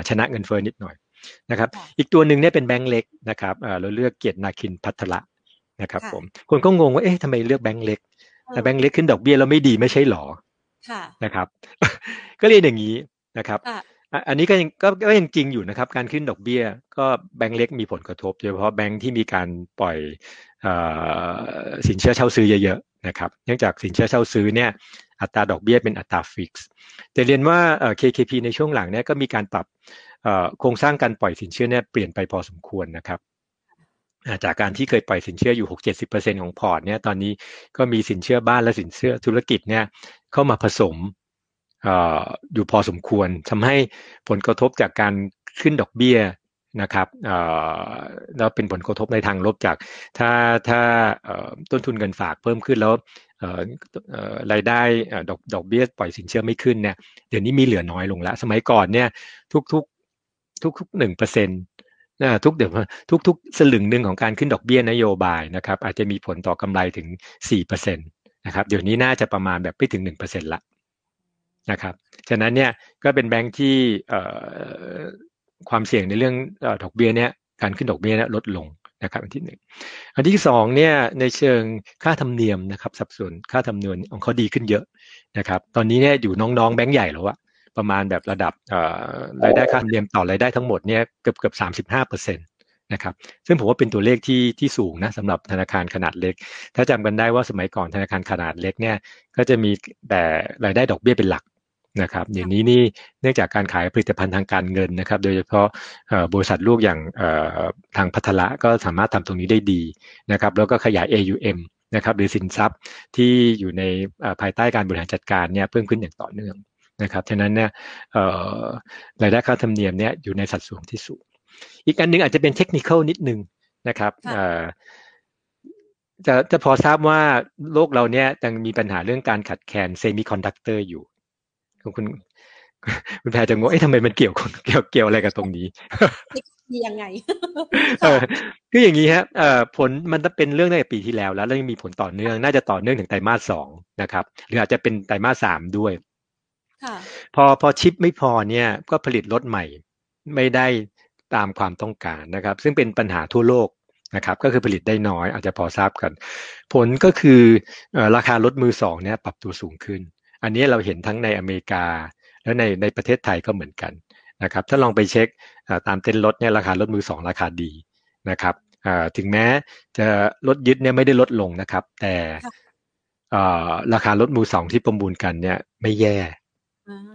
ชนะเงินเฟ้อนิดหน่อยนะครับอีกตัวหนึ่งเนี่ยเป็นแบงก์เล็กนะครับเราเลือกเกียรตินาคินพัทละนะครับผมคนก็งงว่าเอ๊ะทำไมเลือกแบงก์เล็กแต่แบงก์เล็กขึ้นดอกเบี้ยแล้วไม่ดีไม่ใช่หรอ นะครับ ก็เรียนอย่างนี้นะครับ อันนี้ก็ยังก็ก็ยังจริงอยู่นะครับ การขึ้นดอกเบี้ย ก็แบงก์เล็กมีผลกระทบโดยเฉพาะแบงก์ที่มีการปล่อยสินเชื่อเช่าซื้อเยอะๆนะครับ เนื่องจากสินเชื่อเช่าซื้อเนี่ยอัตราดอกเบี้ยเป็นอัตรา fix แต่เรียนว่า KKP ในช่วงหลังเนี่ยก็มีการปรับโครงสร้างการปล่อยสินเชื่อเนี่ยเปลี่ยนไปพอสมควรนะครับ จากการที่เคยปล่อยสินเชื่ออยู่ 6-70%ของพอร์ตเนี่ยตอนนี้ก็มีสินเชื่อบ้านและสินเชื่อธุรกิจเนี่ยเข้ามาผสมอยู่พอสมควรทำให้ผลกระทบจากการขึ้นดอกเบี้ยนะครับแล้วเป็นผลกระทบในทางลบจาก ถ้าถ้าต้นทุนเงินฝากเพิ่มขึ้นแล้วรายได้ดอกดอกเบี้ยปล่อยสินเชื่อไม่ขึ้นเนี่ยเดี๋ยวนี้มีเหลือน้อยลงแล้ว สมัยก่อนเนี่ยทุกทุกทุกทุกหนึ่งเปอร์เซ็นต์ ทุกเดี๋ยวทุกทุกสลึงหนึ่งของการขึ้นดอกเบี้ยนโยบายนะครับ อาจจะมีผลต่อกำไรถึงสี่เปอร์เซ็นตนะครับเดี๋ยวนี้น่าจะประมาณแบบไม่ถึงหนึ่งเปอร์เซ็นต์ละนะครับฉะนั้นเนี่ยก็เป็นแบงค์ที่ความเสี่ยงในเรื่องดอกเบี้ยเนี่ยการขึ้นดอกเบี้ยเนี่ยลดลงนะครับอันที่หนึ่งอันที่สองเนี่ยในเชิงค่าธรรมเนียมนะครับสัดส่วนค่าธรรมเนียมของเขาดีขึ้นเยอะนะครับ ตอนนี้เนี่ยอยู่น้องๆแบงค์ใหญ่แล้วอะ ประมาณแบบระดับรายได้ค่าธรรมเนียมต่อรายได้ทั้งหมดเนี่ยเกือบเกือบสามสิบห้าเปอร์เซ็นต์นะครับซึ่งผมว่าเป็นตัวเลขที่ที่สูงนะสำหรับธนาคารขนาดเล็ก ถ้าจำกันได้ว่าสมัยก่อนธนาคารขนาดเล็กเนี่ยก็จะมีแต่รายได้ดอกเบี้ยเป็นหลักนะครับอย่างนี้นี่เนื่องจากการขายผลิตภัณฑ์ทางการเงินนะครับ โดยเฉพาะบริษัทลูกอย่างทางพัทละก็สามารถทำตรงนี้ได้ดีนะครับแล้วก็ขยาย AUM นะครับหรือสินทรัพย์ที่อยู่ในภายใต้การบริหารจัดการเนี่ยเพิ่มขึ้นอย่างต่อเนื่อง นะครับฉะนั้นเนี่ยรายได้ค่าธรรมเนียมเนี่ยอยู่ในสัดส่วนที่สูง อีกอันนึงอาจจะเป็นเทคนิคนิดนึงนะครับจะจะพอทราบว่าโลกเราเนี่ยยังมีปัญหาเรื่องการขาดแคลนเซมิคอนดักเตอร์อยู่คุณคุณแพรจะงงเอ๊ะทำไมมันเกี่ยวเกี่ยวเกี่ยวอะไรกับตรงนี้ยังไงเออคืออย่างนี้ฮะเอ่อผลมันจะเป็นเรื่องตั้งแต่ปีที่แล้ว แล้วแล้วยังมีผลต่อเนื่อง น่าจะต่อเนื่องถึงไตรมาสสองนะครับ หรืออาจจะเป็นไตรมาสสามด้วย พอพอชิปไม่พอเนี่ยก็ผลิตรถใหม่ ไม่ได้ตามความต้องการนะครับ ซึ่งเป็นปัญหาทั่วโลกนะครับ ก็คือผลิตได้น้อยอาจจะพอทราบกัน ผลก็คือราคารถมือสองเนี่ยปรับตัวสูงขึ้น อันนี้เราเห็นทั้งในอเมริกา และในในประเทศไทยก็เหมือนกันนะครับ ถ้าลองไปเช็คตามเต็นท์รถเนี่ยราคารถมือสองราคาดีนะครับถึงแม้จะรถยึดเนี่ยไม่ได้ลดลงนะครับ แต่ราคารถมือสองที่ประมูลกันเนี่ยไม่แย่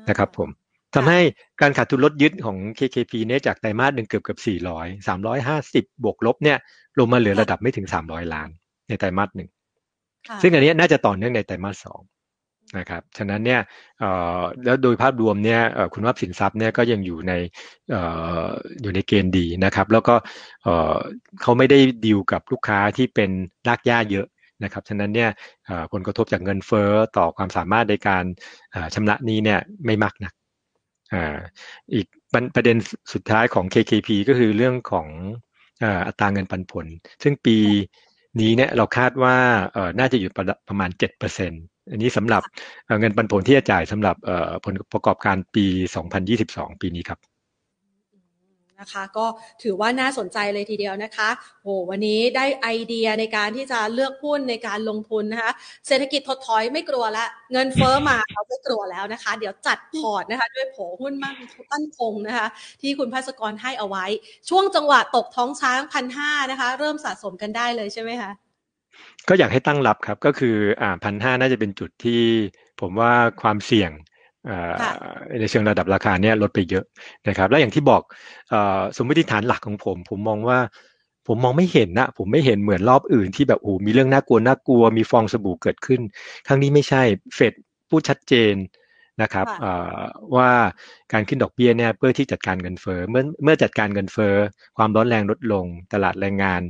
นะครับผมทำให้การขาดทุนลดยึดของ KKP เนี่ยจากไตรมาสหนึ่งเกือบเกือบสี่ร้อยสามร้อยห้าสิบบวกลบเนี่ยลงมาเหลือระดับไม่ถึงสามร้อยล้านในไตรมาสหนึ่งซึ่งอันนี้น่าจะต่อเนื่องในไตรมาสสองนะครับ ฉะนั้นเนี่ยแล้วโดยภาพรวมเนี่ยคุณว่าสินทรัพย์เนี่ยก็ยังอยู่ในอยู่ในเกณฑ์ดีนะครับ แล้วก็เขาไม่ได้ดีลกับลูกค้าที่เป็นรากหญ้าเยอะ นะครับฉะนั้นเนี่ยผลกระทบจากเงินเฟ้อต่อความสามารถในการชำระนี้เนี่ยไม่มากนะักอีกประเด็นสุดท้ายของ KKP ก็คือเรื่องของอัตราเงินปันผล ซึ่งปีนี้เนี่ยเราคาดว่าน่าจะอยู่ประมาณ 7%อันนี้สำหรับเงินปันผลที่จะจ่ายสำหรับผลประกอบการปี 2022 ปีนี้ครับ นะคะ ก็ถือว่าน่าสนใจเลยทีเดียวนะคะโหวันนี้ได้ไอเดียในการที่จะเลือกหุ้นในการลงทุนนะคะ เศรษฐกิจถดถอยไม่กลัวล้วเงินเฟ้อมาเราไม่กลัวแล้วนะคะ เดี๋ยวจัดพอร์ตนะคะ ด้วยโผหุ้นมั่นตั้นคงนะคะ ที่คุณภัสกรให้เอาไว้ ช่วงจังหวะตกท้องช้างพันห้านะคะ เริ่มสะสมกันได้เลยใช่ไหมคะก็อยากให้ตั้งรับครับก็คืออ่าพันห้าน่าจะเป็นจุดที่ผมว่าความเสี่ยง ในเชิงระดับราคาเนี่ยลดไปเยอะนะครับ แล้วอย่างที่บอกสมมติฐานหลักของผม ผมมองว่าผมมองไม่เห็นนะผมไม่เห็นเหมือนรอบอื่นที่แบบโอ้มีเรื่องน่ากลัวน่ากลัวมีฟองสบู่เกิดขึ้น ครั้งนี้ไม่ใช่เฟดพูดชัดเจน นะครับว่าการขึ้นดอกเบี้ยเนี่ยเพื่อที่จัดการเงินเฟ้อเมื่อเมื่อจัดการเงินเฟ้อความร้อนแรงลดลง ตลาดแรงงาน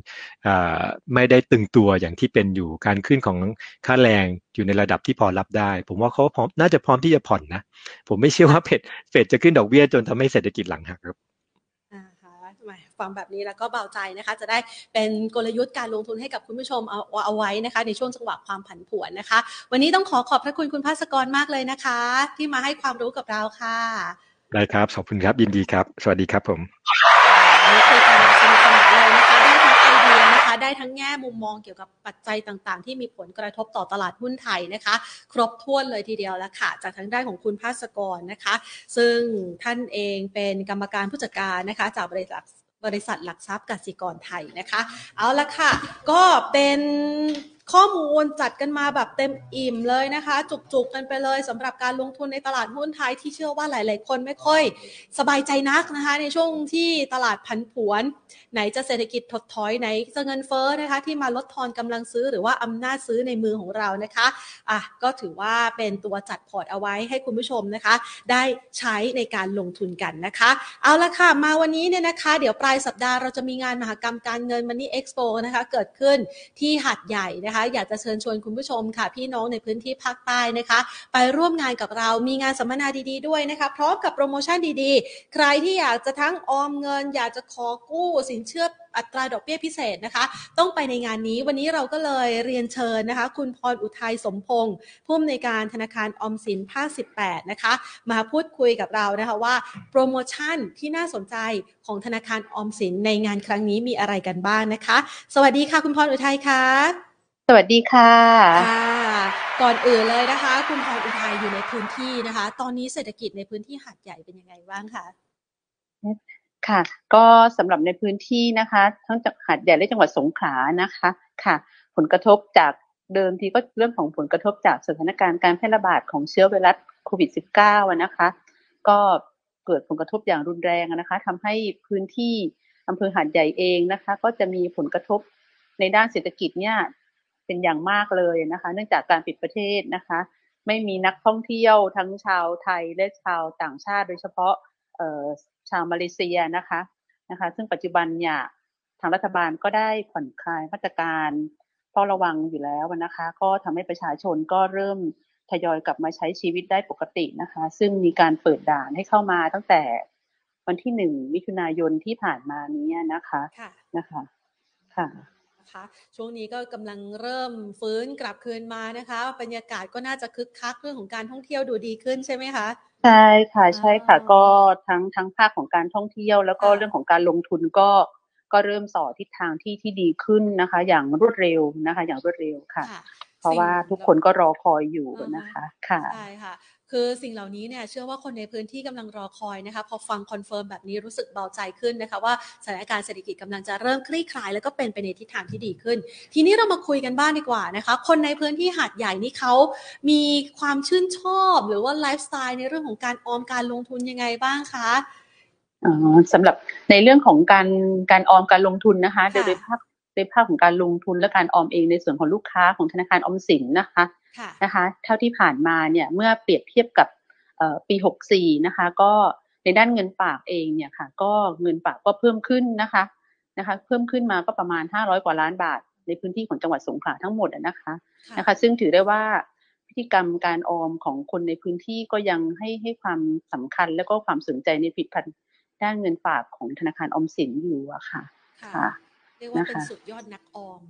ไม่ได้ตึงตัวอย่างที่เป็นอยู่การขึ้นของค่าแรงอยู่ในระดับที่พอรับได้ ผมว่าเขาพร้อมน่าจะพร้อมที่จะผ่อนนะ ผมไม่เชื่อว่าเฟดเฟดจะขึ้นดอกเบี้ยจนทำให้เศรษฐกิจหลังหักครับ ฟังแบบนี้แล้วก็เบาใจนะคะ จะได้เป็นกลยุทธ์การลงทุนให้กับคุณผู้ชมเอาเอาไว้นะคะ ในช่วงจังหวะความผันผวนนะคะ วันนี้ต้องขอขอบพระคุณคุณภาสกรมากเลยนะคะ ที่มาให้ความรู้กับเราค่ะได้ครับ ขอบคุณครับ ยินดีครับ สวัสดีครับผมนี่คือการสนุกสนานเลยนะคะ ได้ทั้งไอเดียนะคะ ได้ทั้งแง่มุมมองเกี่ยวกับปัจจัยต่างๆ ที่มีผลกระทบต่อตลาดหุ้นไทยนะคะ ครบถ้วนเลยทีเดียวแล้วค่ะ จากทางด้านของคุณภาสกรนะคะ ซึ่งท่านเองเป็นกรรมการผู้จัดการนะคะ จากบริษัท บริษัทหลักทรัพย์กสิกรไทยนะคะ เอาละค่ะ ก็เป็น ข้อมูลจัดกันมาแบบเต็มอิ่มเลยนะคะ จุกๆกันไปเลยสำหรับการลงทุนในตลาดหุ้นไทยที่เชื่อว่าหลาย ๆ คนไม่ค่อยสบายใจนักนะคะ ในช่วงที่ตลาดผันผวน ไหนจะเศรษฐกิจถดถอยไหนจะเงินเฟ้อนะคะ ที่มาลดทอนกำลังซื้อหรือว่าอำนาจซื้อในมือของเรานะคะอะก็ถือว่าเป็นตัวจัดพอร์ตเอาไว้ให้คุณผู้ชมนะคะ ได้ใช้ในการลงทุนกันนะคะ เอาละค่ะมาวันนี้เนี่ยนะคะ เดี๋ยวปลายสัปดาห์เราจะมีงานมหกรรมการเงินมันนี่เอ็กซ์โปนะคะเกิดขึ้นที่หัดใหญ่นะคะคะอยากจะเชิญชวนคุณผู้ชมค่ะ พี่น้องในพื้นที่ภาคใต้นะคะ ไปร่วมงานกับเรามีงานสัมมนาดีๆด้วยนะคะพร้อมกับโปรโมชั่นดีๆ ใครที่อยากจะทั้งออมเงิน อยากจะขอกู้สินเชื่ออัตราดอกเบี้ยพิเศษนะคะ ต้องไปในงานนี้วันนี้เราก็เลยเรียนเชิญนะคะ คุณพรอุทัยสมพงศ์ผู้อำนวยการธนาคารออมสินภาค 18 นะคะ มาพูดคุยกับเรานะคะว่า โปรโมชั่นที่น่าสนใจของธนาคารออมสินในงานครั้งนี้มีอะไรกันบ้างนะคะ สวัสดีค่ะ คุณพรอุทัยค่ะ สวัสดีค่ะค่ะ ก่อนอื่นเลยนะคะ คุณพรอุทัยอยู่ในพื้นที่นะคะ ตอนนี้เศรษฐกิจในพื้นที่หาดใหญ่เป็นยังไงบ้างคะค่ะ ก็สำหรับในพื้นที่นะคะ ทั้งจากหาดใหญ่และจังหวัดสงขลานะคะค่ะ ผลกระทบจากเดิมทีก็เรื่องของผลกระทบจากสถานการณ์การแพร่ระบาดของเชื้อไวรัสโควิด -19 นะคะ ก็เกิดผลกระทบอย่างรุนแรงนะคะทำให้พื้นที่อำเภอหาดใหญ่เองนะคะ ก็จะมีผลกระทบในด้านเศรษฐกิจเนี่ย เป็นอย่างมากเลยนะคะ เนื่องจากการปิดประเทศนะคะ ไม่มีนักท่องเที่ยวทั้งชาวไทยและชาวต่างชาติ โดยเฉพาะชาวมาเลเซียนะคะนะคะ ซึ่งปัจจุบันเนี่ยทางรัฐบาลก็ได้ผ่อนคลายมาตรการเฝ้าระวังอยู่แล้วนะคะ ก็ทำให้ประชาชนก็เริ่มทยอยกลับมาใช้ชีวิตได้ปกตินะคะ ซึ่งมีการเปิดด่านให้เข้ามาตั้งแต่วันที่หนึ่งมิถุนายนที่ผ่านมานี้นะคะ นะคะ ค่ะ คะ ช่วงนี้ก็กำลังเริ่มฟื้นกลับคืนมานะคะบรรยากาศก็น่าจะคึกคักเรื่องของการท่องเที่ยวดูดีขึ้นใช่ไหมคะใช่ค่ะใช่ค่ะ ก็ทั้งทั้งภาคของการท่องเที่ยว แล้วก็เรื่องของการลงทุนก็ก็เริ่มส่อทิศทางที่ที่ดีขึ้นนะคะ อย่างรวดเร็วนะคะ อย่างรวดเร็วค่ะ เพราะว่าทุกคนก็รอคอยอยู่นะคะค่ะใช่ค่ะ คือสิ่งเหล่านี้เนี่ยเชื่อว่าคนในพื้นที่กำลังรอคอยนะคะพอฟัง confirm แบบนี้รู้สึกเบาใจขึ้นนะคะว่าสถานการณ์เศรษฐกิจกำลังจะเริ่มคลี่คลาย แล้วก็เป็นไปในทิศทางที่ดีขึ้น ทีนี้เรามาคุยกันบ้างดีกว่านะคะ คนในพื้นที่หาดใหญ่นี่เขามีความชื่นชอบ หรือว่าไลฟ์สไตล์ในเรื่องของการออมการลงทุนยังไงบ้างคะอ๋อสำหรับในเรื่องของการการออมการลงทุนนะคะโดยภาคโดยภาคของการลงทุนและการออมเองในส่วนของลูกค้าของธนาคารออมสินนะคะ นะคะเท่าที่ผ่านมาเนี่ยเมื่อเปรียบเทียบกับปี 64 นะคะ ก็ในด้านเงินฝากเองเนี่ยค่ะ ก็เงินฝากก็เพิ่มขึ้นนะคะนะคะ เพิ่มขึ้นมาก็ประมาณ 500 กว่าล้านบาท ในพื้นที่ของจังหวัดสงขลาทั้งหมดนะคะนะคะ ซึ่งถือได้ว่าพฤติกรรมการออมของคนในพื้นที่ก็ยังให้ให้ความสำคัญและก็ความสนใจในผลิตภัณฑ์ด้านเงินฝากของธนาคารออมสินอยู่อะค่ะค่ะเรียกว่าเป็นสุดยอดนักออม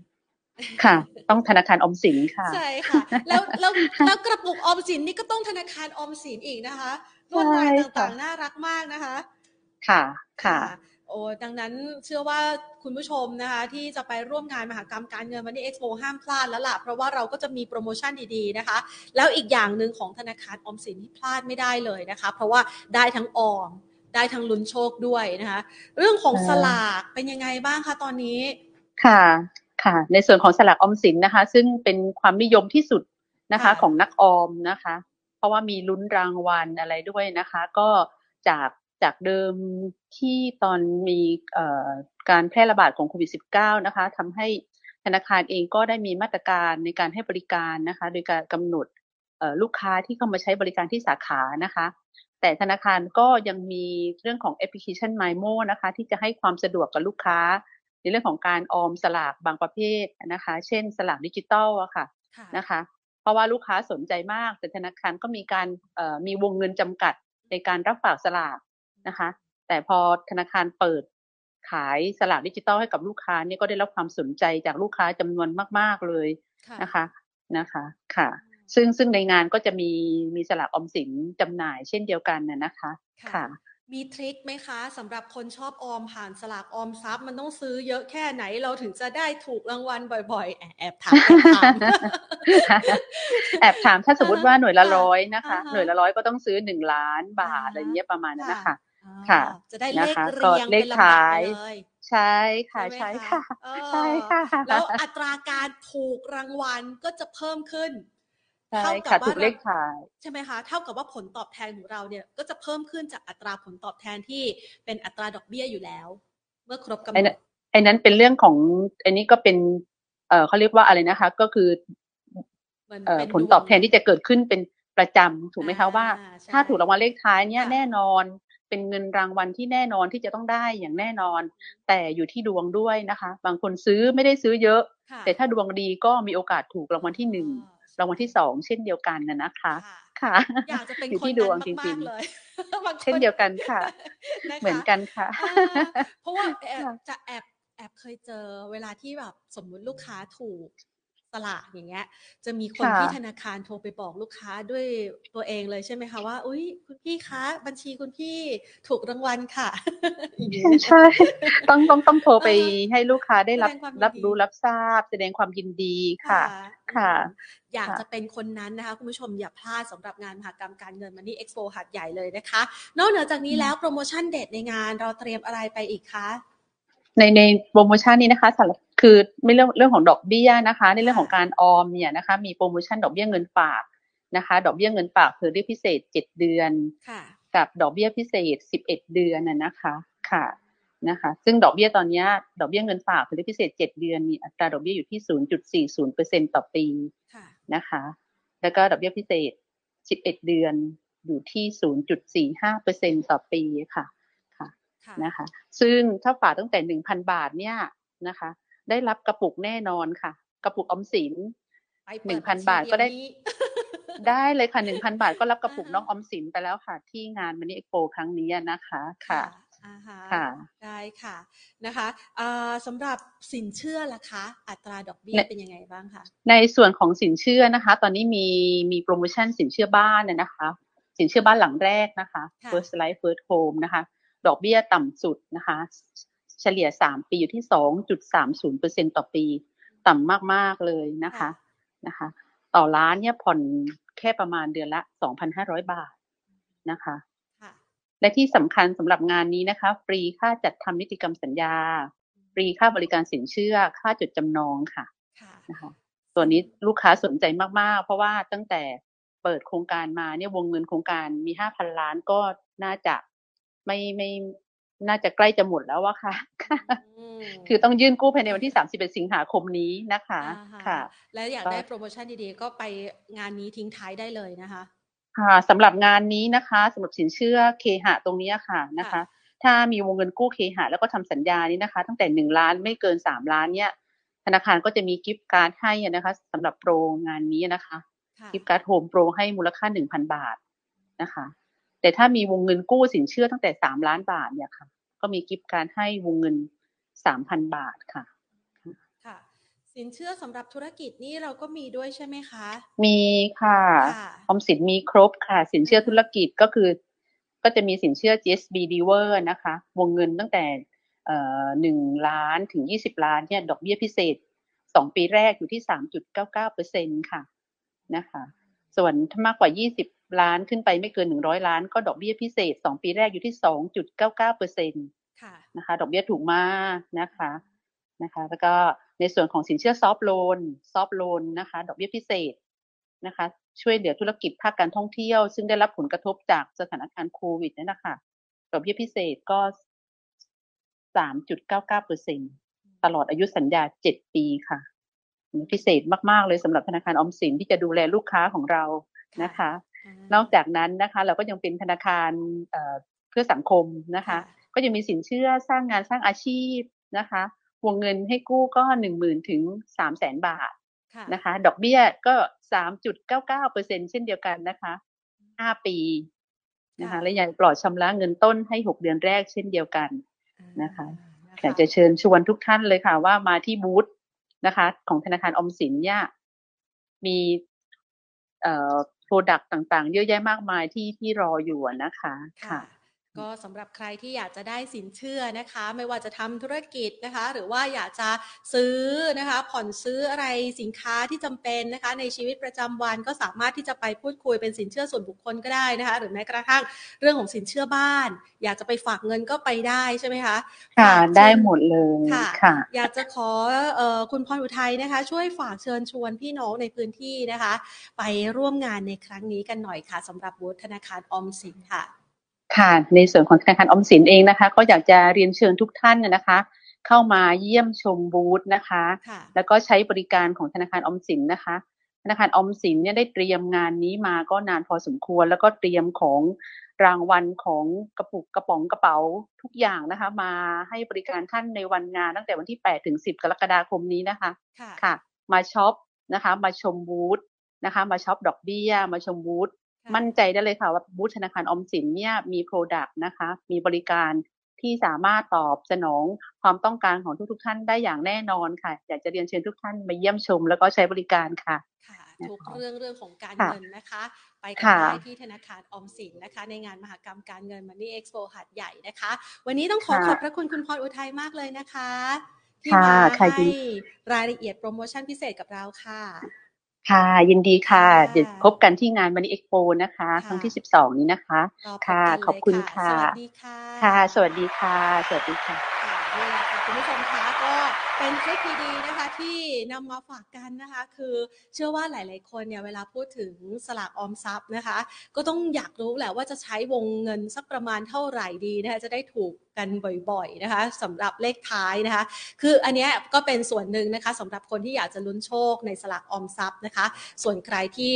ค่ะ ต้องธนาคารออมสินค่ะใช่ค่ะ แล้วแล้วแล้วกระปุกออมสินนี่ก็ต้องธนาคารออมสินอีกนะคะลวดลายต่างๆน่ารักมากนะคะ ค่ะค่ะโอ้ดังนั้นเชื่อว่าคุณผู้ชมนะคะ ที่จะไปร่วมงานมหากรรมการเงินวันนี้เอ็กซ์โปห้ามพลาดแล้วล่ะ เพราะว่าเราก็จะมีโปรโมชั่นดีๆนะคะ แล้วอีกอย่างหนึ่งของธนาคารออมสินที่พลาดไม่ได้เลยนะคะ เพราะว่าได้ทั้งออม ได้ทั้งลุ้นโชคด้วยนะคะ เรื่องของสลากเป็นยังไงบ้างคะตอนนี้ ค่ะ ค่ะ ในส่วนของสลากออมสินนะคะ ซึ่งเป็นความนิยมที่สุดนะคะ ของนักออมนะคะ เพราะว่ามีลุ้นรางวัลอะไรด้วยนะคะ ก็จากจากเดิมที่ตอนมีการแพร่ระบาดของโควิด -19 นะคะทำให้ธนาคารเองก็ได้มีมาตรการในการให้บริการนะคะ โดยการกำหนดลูกค้าที่เข้ามาใช้บริการที่สาขานะคะ แต่ธนาคารก็ยังมีเรื่องของแอปพลิเคชัน MyMo นะคะ ที่จะให้ความสะดวกกับลูกค้าใน เรื่องของการออมสลากบางประเภทนะคะ เช่นสลากดิจิตอลอะค่ะนะคะ เพราะว่าลูกค้าสนใจมากแต่ธนาคารก็มีการมีวงเงินจำกัดในการรับฝากสลากนะคะ แต่พอธนาคารเปิดขายสลากดิจิตอลให้กับลูกค้านี่ก็ได้รับความสนใจจากลูกค้าจำนวนมาก ๆเลยนะคะนะคะค่ะ ซึ่งซึ่งในงานก็จะมีมีสลากออมสินจำหน่ายเช่นเดียวกันน่ะนะคะ ค่ะ มีทริคไหมคะสำหรับคนชอบออมผ่านสลากออมทรัพย์ มันต้องซื้อเยอะแค่ไหนเราถึงจะได้ถูกรางวัลบ่อยๆ แอบถามแอบถามถ้าสมมติว่าหน่วยละร้อยนะคะ หน่วยละร้อยก็ต้องซื้อหนึ่งล้านบาทอะไรเงี้ยประมาณนั้นนะคะค่ะ จะได้เลขเรียงเป็นลำดับเลยใช่ค่ะใช่ค่ะใช่ค่ะ แล้วอัตราการถูกรางวัลก็จะเพิ่มขึ้น เท่ากับว่าเลขขายใช่ไหมคะเท่ากับว่าผลตอบแทนของเราเนี่ยก็จะเพิ่มขึ้นจากอัตราผลตอบแทนที่เป็นอัตราดอกเบี้ยอยู่แล้ว เมื่อครบกำหนดไอ้นั้นเป็นเรื่องของอันนี้ก็เป็นเอ่อเขาเรียกว่าอะไรนะคะ ก็คือเอ่อผลตอบแทนที่จะเกิดขึ้นเป็นประจำถูกไหมคะว่า ถ้าถูกรางวัลเลขท้ายเนี่ยแน่นอนเป็นเงินรางวัลที่แน่นอนที่จะต้องได้อย่างแน่นอน แต่อยู่ที่ดวงด้วยนะคะ บางคนซื้อไม่ได้ซื้อเยอะ แต่ถ้าดวงดีก็มีโอกาสถูกรางวัลที่หนึ่ง รางวัลที่สองเช่นเดียวกันนะนะคะ ค่ะ อยากจะเป็นคนดวงจริงๆเลยเช่นเดียวกันค่ะ เหมือนกันค่ะ เพราะว่าจะแอบแอบเคยเจอเวลาที่แบบสมมุติลูกค้าถูก สลากอย่างเงี้ย จะมีคนที่ธนาคารโทรไปบอกลูกค้าด้วยตัวเองเลยใช่ไหมคะว่าอุ้ยคุณพี่คะ บัญชีคุณพี่ถูกรางวัลค่ะใช่ต้องต้องต้องโทรไปให้ลูกค้าได้รับรับรู้รับทราบ แสดงความยินดีค่ะค่ะ อยากจะเป็นคนนั้นนะคะ คุณผู้ชมอย่าพลาดสำหรับงานมหกรรมการเงิน Money Expo หาดใหญ่เลยนะคะ นอกเหนือจากนี้แล้วโปรโมชั่นเด็ดในงานเราเตรียมอะไรไปอีกคะ ในในโปรโมชั่นนี้นะคะสำหรับคือไม่เรื่องเรื่องของดอกเบี้ยนะคะ ในเรื่องของการออมเนี่ยนะคะ มีโปรโมชั่นดอกเบี้ยเงินฝากนะคะ ดอกเบี้ยเงินฝากเผื่อเรียกพิเศษเจ็ดเดือนกับดอกเบี้ยพิเศษสิบเอ็ดเดือนน่ะนะคะค่ะนะคะ ซึ่งดอกเบี้ยตอนนี้ดอกเบี้ยเงินฝากเผื่อเรียกพิเศษเจ็ดเดือนมีอัตราดอกเบี้ยอยู่ที่ศูนย์จุดสี่ศูนย์เปอร์เซ็นต่อปีนะคะ แล้วก็ดอกเบี้ยพิเศษสิบเอ็ดเดือนอยู่ที่ศูนย์จุดสี่ห้าเปอร์เซ็นต่อปีค่ะ นะคะ ซึ่งถ้าฝากตั้งแต่หนึ่งพันบาทเนี่ยนะคะ ได้รับกระปุกแน่นอนค่ะ กระปุกอมสินหนึ่งพันบาทก็ได้ ได้เลยค่ะหนึ่งพันบาทก็รับกระปุกน้องอมสินไปแล้วค่ะ ที่งานมันนี่เอ็กโปครั้งนี้นะคะค่ะค่ะได้ค่ะนะคะสำหรับสินเชื่อล่ะคะ อัตราดอกเบี้ยเป็นยังไงบ้างคะในส่วนของสินเชื่อนะคะ ตอนนี้มีมีโปรโมชั่นสินเชื่อบ้านนะคะ สินเชื่อบ้านหลังแรกนะคะ first life first home นะคะ ดอกเบี้ยต่ำสุดนะคะ เฉลี่ย 3 ปีอยู่ที่ 2.30%ต่อปี ต่ำมาก ๆ เลยนะคะนะคะ ต่อล้านเนี่ยผ่อนแค่ประมาณเดือนละ 2,500 บาทนะคะค่ะและที่สำคัญสำหรับงานนี้นะคะ ฟรีค่าจัดทำนิติกรรมสัญญา ฟรีค่าบริการสินเชื่อ ค่าจดจำนองค่ะค่ะนะคะตัวนี้ลูกค้าสนใจมาก ๆ เพราะว่าตั้งแต่เปิดโครงการมาเนี่ยวงเงินโครงการมีห้าพันล้านก็น่าจะ ไม่ไม่น่าจะใกล้จะหมดแล้วอะค่ะอืมคือต้องยื่นกู้ภายในวันที่ 31 สิงหาคมนี้นะคะอ่าฮค่ะ แล้วอยากก็ได้โปรโมชั่นดีๆ ก็ไปงานนี้ทิ้งท้ายได้เลยนะคะ ค่ะสำหรับงานนี้นะคะสำหรับสินเชื่อเคหะตรงเนี้ยค่ะนะคะค่ะถ้ามีวงเงินกู้เคหะแล้วก็ทำสัญญานี้นะคะ ตั้งแต่หนึ่งล้านไม่เกินสามล้านเนี่ยธนาคารก็จะมี gift card ให้อะนะคะสำหรับโปรงานนี้นะคะค่ะ gift card HomePro ให้มูลค่าหนึ่งพันบาทนะคะ แต่ถ้ามีวงเงินกู้สินเชื่อตั้งแต่สามล้านบาทเนี่ยค่ะ ก็มี gift card ให้วงเงินสามพันบาทค่ะ ค่ะ สินเชื่อสำหรับธุรกิจนี่เราก็มีด้วยใช่ไหมคะ มีค่ะค่ะออมสินมีครบค่ะ สินเชื่อธุรกิจก็คือ ก็จะมีสินเชื่อ GSB d e v e r นะคะ วงเงินตั้งแต่เอ่อหนึ่งล้านถึงยี่สิบล้านเนี่ย ดอกเบี้ยพิเศษสองปีแรกอยู่ที่สามจุดเก้าเก้าเปอร์เซ็นค่ะนะคะ ส่วนถ้ามากกว่ายี่สิบ ล้านขึ้นไปไม่เกินหนึ่งร้อยล้าน ก็ดอกเบี้ยพิเศษสองปีแรกอยู่ที่สองจุดเก้าเก้าเปอร์เซ็นตค่ะนะคะ ดอกเบี้ยถูกมากนะคะนะคะ แล้วก็ในส่วนของสินเชื่อซอฟโลนซอฟโลนนะคะ ดอกเบี้ยพิเศษนะคะ ช่วยเหลือธุรกิจภาคการท่องเที่ยว ซึ่งได้รับผลกระทบจากสถานการณ์โควิดเนี่ยนะคะดอกเบี้ยพิเศษก็สามจุดเก้าเก้าเปอร์เซ็นตลอดอายุสัญญาเจ็ดปีค่ะ พิเศษมาก ๆ เลยสำหรับธนาคารออมสินที่จะดูแลลูกค้าของเรานะคะ นอกจากนั้นนะคะ เราก็ยังเป็นธนาคารเอ่อเพื่อสังคมนะคะ ก็จะมีสินเชื่อสร้างงานสร้างอาชีพนะคะ วงเงินให้กู้ก็หนึ่งหมื่นถึงสามแสนบาทค่ะนะคะ ดอกเบี้ยก็สามจุดเก้าเก้าเปอร์เซ็นเช่นเดียวกันนะคะห้าปีนะคะและยังปลอดชำระเงินต้นให้หกเดือนแรกเช่นเดียวกันนะคะอยากจะเชิญชวนทุกท่านเลยค่ะ ว่ามาที่บูธนะคะ ของธนาคารออมสินเนี่ยมีเอ่อ product ต่างๆ เยอะแยะมากมายที่ที่รออยู่อะนะคะ ค่ะ ก็สำหรับใครที่อยากจะได้สินเชื่อนะคะ ไม่ว่าจะทำธุรกิจนะคะ หรือว่าอยากจะซื้อนะคะ ผ่อนซื้ออะไรสินค้าที่จำเป็นนะคะ ในชีวิตประจำวันก็สามารถที่จะไปพูดคุยเป็นสินเชื่อส่วนบุคคลก็ได้นะคะ หรือแม้กระทั่งเรื่องของสินเชื่อบ้าน อยากจะไปฝากเงินก็ไปได้ใช่ไหมคะค่ะฝากเชิญได้หมดเลยค่ะค่ะอยากจะขอเอ่อคุณพรอุทัยนะคะ ช่วยฝากเชิญชวนพี่น้องในพื้นที่นะคะ ไปร่วมงานในครั้งนี้กันหน่อยค่ะสำหรับบูธธนาคารออมสินค่ะ ค่ะในส่วนของธนาคารออมสินเองนะคะ ก็อยากจะเรียนเชิญทุกท่านนะคะ เข้ามาเยี่ยมชมบูธนะคะค่ะแล้วก็ใช้บริการของธนาคารออมสินนะคะ ธนาคารออมสินเนี่ยได้เตรียมงานนี้มาก็นานพอสมควร แล้วก็เตรียมของรางวัลของกระปุกกระป๋องกระเป๋าทุกอย่างนะคะ มาให้บริการท่านในวันงานตั้งแต่วันที่ 8 ถึง 10 กรกฎาคมนี้นะคะค่ะค่ะมาช็อปนะคะ มาชมบูธนะคะ มาช็อปดอกเบี้ย มาชมบูธค่ะ มั่นใจได้เลยค่ะว่าบูธธนาคารออมสินเนี่ยมี product นะคะ มีบริการที่สามารถตอบสนองความต้องการของทุกๆ ท่านได้อย่างแน่นอนค่ะ อยากจะเรียนเชิญทุกท่านมาเยี่ยมชม แล้วก็ใช้บริการค่ะค่ะนะคะทุกเรื่องเรื่องของการค่ะเงินนะคะ ไปกันค่ะได้ที่ธนาคารออมสินนะคะ ในงานมหกรรมการเงิน Money Expo หัดใหญ่นะคะ วันนี้ต้องขอค่ะขอบพระคุณคุณพรอุทัยมากเลยนะคะ ที่ค่ะมาค่ะให้ยินรายละเอียดโปรโมชั่นพิเศษกับเราค่ะ ค่ะ ยินดีค่ะค่ะ เดี๋ยวพบกันที่งานมันนี่เอ็กโปนะคะค่ะครั้งที่12นี้นะคะรอพบค่ะกันเลยขอบคุณค่ะสวัสดีค่ะ ค่ะ สวัสดีค่ะ สวัสดีค่ะค่ะนี่แหละค่ะคุณผู้ชมคะก็เป็นคลิปดีๆนะคะที่นำมาฝากกันนะคะ คือเชื่อว่าหลาย ๆ คนเนี่ยเวลาพูดถึงสลากออมทรัพย์นะคะ ก็ต้องอยากรู้แหละว่าจะใช้วงเงินสักประมาณเท่าไหร่ดีนะคะจะได้ถูก กันบ่อยๆนะคะสำหรับเลขท้ายนะคะ คืออันนี้ก็เป็นส่วนหนึ่งนะคะสำหรับคนที่อยากจะลุ้นโชคในสลากออมทรัพย์นะคะ ส่วนใครที่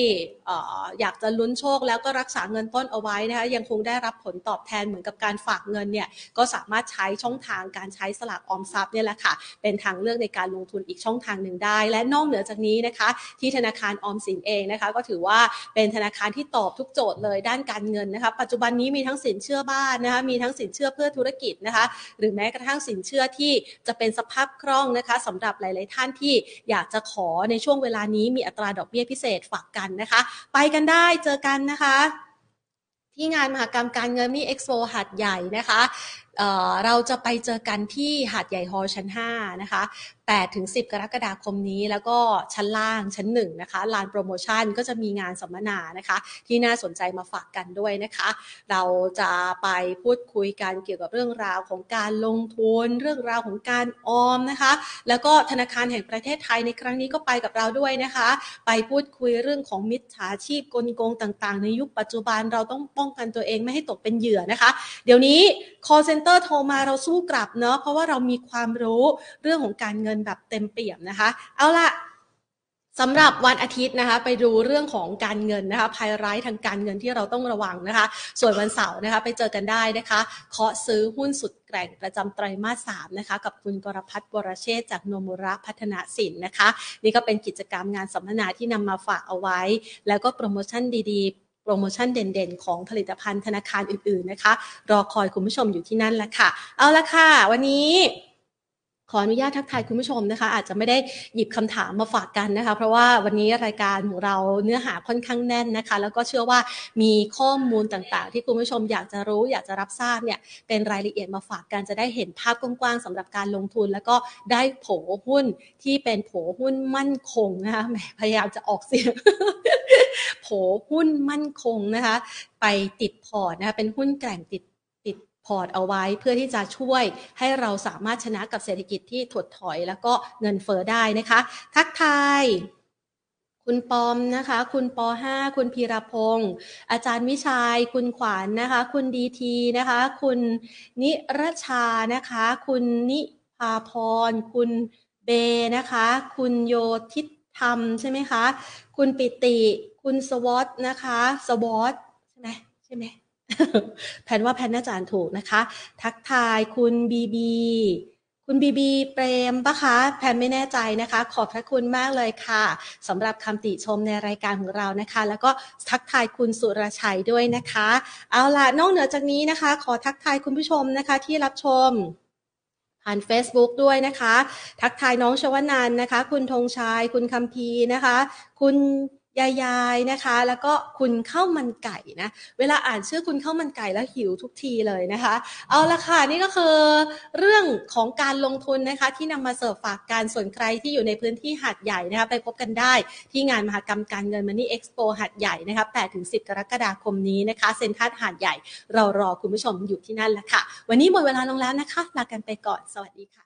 อออยากจะลุ้นโชคแล้วก็รักษาเงินต้นเอาไว้นะคะยังคงได้รับผลตอบแทนเหมือนกับการฝากเงินเนี่ยก็สามารถใช้ช่องทางการใช้สลากออมทรัพย์เนี่ยแหละค่ะเป็นทางเลือกในการลงทุนอีกช่องทางหนึ่งได้ และนอกเหนือจากนี้นะคะ ที่ธนาคารออมสินเองนะคะ ก็ถือว่าเป็นธนาคารที่ตอบทุกโจทย์เลยด้านการเงินนะคะ ปัจจุบันนี้มีทั้งสินเชื่อบ้านนะคะมีทั้งสินเชื่อเพื่อธุรกิจนะคะหรือแม้กระทั่งสินเชื่อที่จะเป็นสภาพคล่องนะคะสำหรับหลาย ๆ ท่านที่อยากจะขอในช่วงเวลานี้มีอัตราดอกเบี้ยพิเศษฝากกันนะคะ ไปกันได้เจอกันนะคะ ที่งานมหกรรมการเงินนี่เอ็กซ์โปหาดใหญ่นะคะเเราจะไปเจอกันที่หาดใหญ่ฮอลล์ชั้น 5 นะคะ8ถึง10 กรกฎาคมนี้แล้วก็ชั้นล่างชั้น1นะคะลานโปรโมชั่นก็จะมีงานสัมมนานะคะ ที่น่าสนใจมาฝากกันด้วยนะคะ เราจะไปพูดคุยกันเกี่ยวกับเรื่องราวของการลงทุน เรื่องราวของการออมนะคะ แล้วก็ธนาคารแห่งประเทศไทยในครั้งนี้ก็ไปกับเราด้วยนะคะ ไปพูดคุยเรื่องของมิจฉาชีพกลโกงต่างๆ ในยุคปัจจุบันเราต้องป้องกันตัวเองไม่ให้ตกเป็นเหยื่อนะคะ เดี๋ยวนี้ call center โทรมาเราสู้กลับเนาะเพราะว่าเรามีความรู้เรื่องของการเงินแบบเต็มเปี่ยมนะคะ เอาละสำหรับวันอาทิตย์นะคะ ไปดูเรื่องของการเงินนะคะภัยร้ายทางการเงินที่เราต้องระวังนะคะ ส่วนวันเสาร์นะคะ ไปเจอกันได้นะคะเคาะซื้อหุ้นสุดแกร่งประจำไตรมาสสามนะคะ กับคุณกรพัฒน์วรเชษจากโนมุระพัฒนาสินนะคะ นี่ก็เป็นกิจกรรมงานสัมมนาที่นำมาฝากเอาไว้ แล้วก็โปรโมชั่นดีๆ โปรโมชั่นเด่นๆ ของผลิตภัณฑ์ธนาคารอื่นๆนะคะ รอคอยคุณผู้ชมอยู่ที่นั่นแหละค่ะ เอาละค่ะ วันนี้ ขออนุญาตทักทายคุณผู้ชมนะคะ อาจจะไม่ได้หยิบคำถามมาฝากกันนะคะ เพราะว่าวันนี้รายการของเราเนื้อหาค่อนข้างแน่นนะคะ แล้วก็เชื่อว่ามีข้อมูลต่างๆ ที่คุณผู้ชมอยากจะรู้อยากจะรับทราบเนี่ยเป็นรายละเอียดมาฝากกันจะได้เห็นภาพกว้างๆสำหรับการลงทุน แล้วก็ได้โผหุ้นที่เป็นโผหุ้นมั่นคงนะคะแหมพยายามจะออกเสียงโผหุ้นมั่นคงนะคะ ไปติดพอร์ตนะคะเป็นหุ้นแกร่งติด พอร์ตเอาไว้เพื่อที่จะช่วยให้เราสามารถชนะกับเศรษฐกิจที่ถดถอย แล้วก็เงินเฟอ้อได้นะคะ ทักทายคุณปอมนะคะ คุณปห้าคุณพีรพงศ์อาจารย์วิชัย คุณขวัญนนะคะ คุณดีทีนะคะ คุณนิรชานะคะ คุณนิพาพร คุณเบนะคะ คุณโยทิศธรรมใช่ไหมคะ คุณปิติ คุณสวอตนะคะ สวอตใช่ไหมใช่ไหม แพนว่าแพนน่าจะอ่านถูกนะคะ ทักทายคุณบีบีคุณบีบีเปรมปะคะ แพนไม่แน่ใจนะคะ ขอบพระคุณมากเลยค่ะสำหรับคำติชมในรายการของเรานะคะ แล้วก็ทักทายคุณสุรชัยด้วยนะคะ เอาล่ะนอกเหนือจากนี้นะคะ ขอทักทายคุณผู้ชมนะคะที่รับชมผ่าน Facebook ด้วยนะคะ ทักทายน้องชวนันนะคะ คุณธงชัยคุณคัมพีนะคะ คุณ ยายายนะคะ แล้วก็คุณข้าวมันไก่นะ เวลาอ่านชื่อคุณข้าวมันไก่แล้วหิวทุกทีเลยนะคะ เอาละค่ะนี่ก็คือเรื่องของการลงทุนนะคะ ที่นำมาเสิร์ฟฝากการส่วนใครที่อยู่ในพื้นที่หัดใหญ่นะคะ ไปพบกันได้ที่งานมหกรรมการเงินมันนี่เอ็กซ์โปหัดใหญ่นะคะ8-10กรกฎาคมนี้นะคะ เซ็นทรัลหาดใหญ่ เรารอคุณผู้ชมอยู่ที่นั่นแล้วค่ะ วันนี้หมดเวลาลงแล้วนะคะ ลากันไปก่อน สวัสดีค่ะ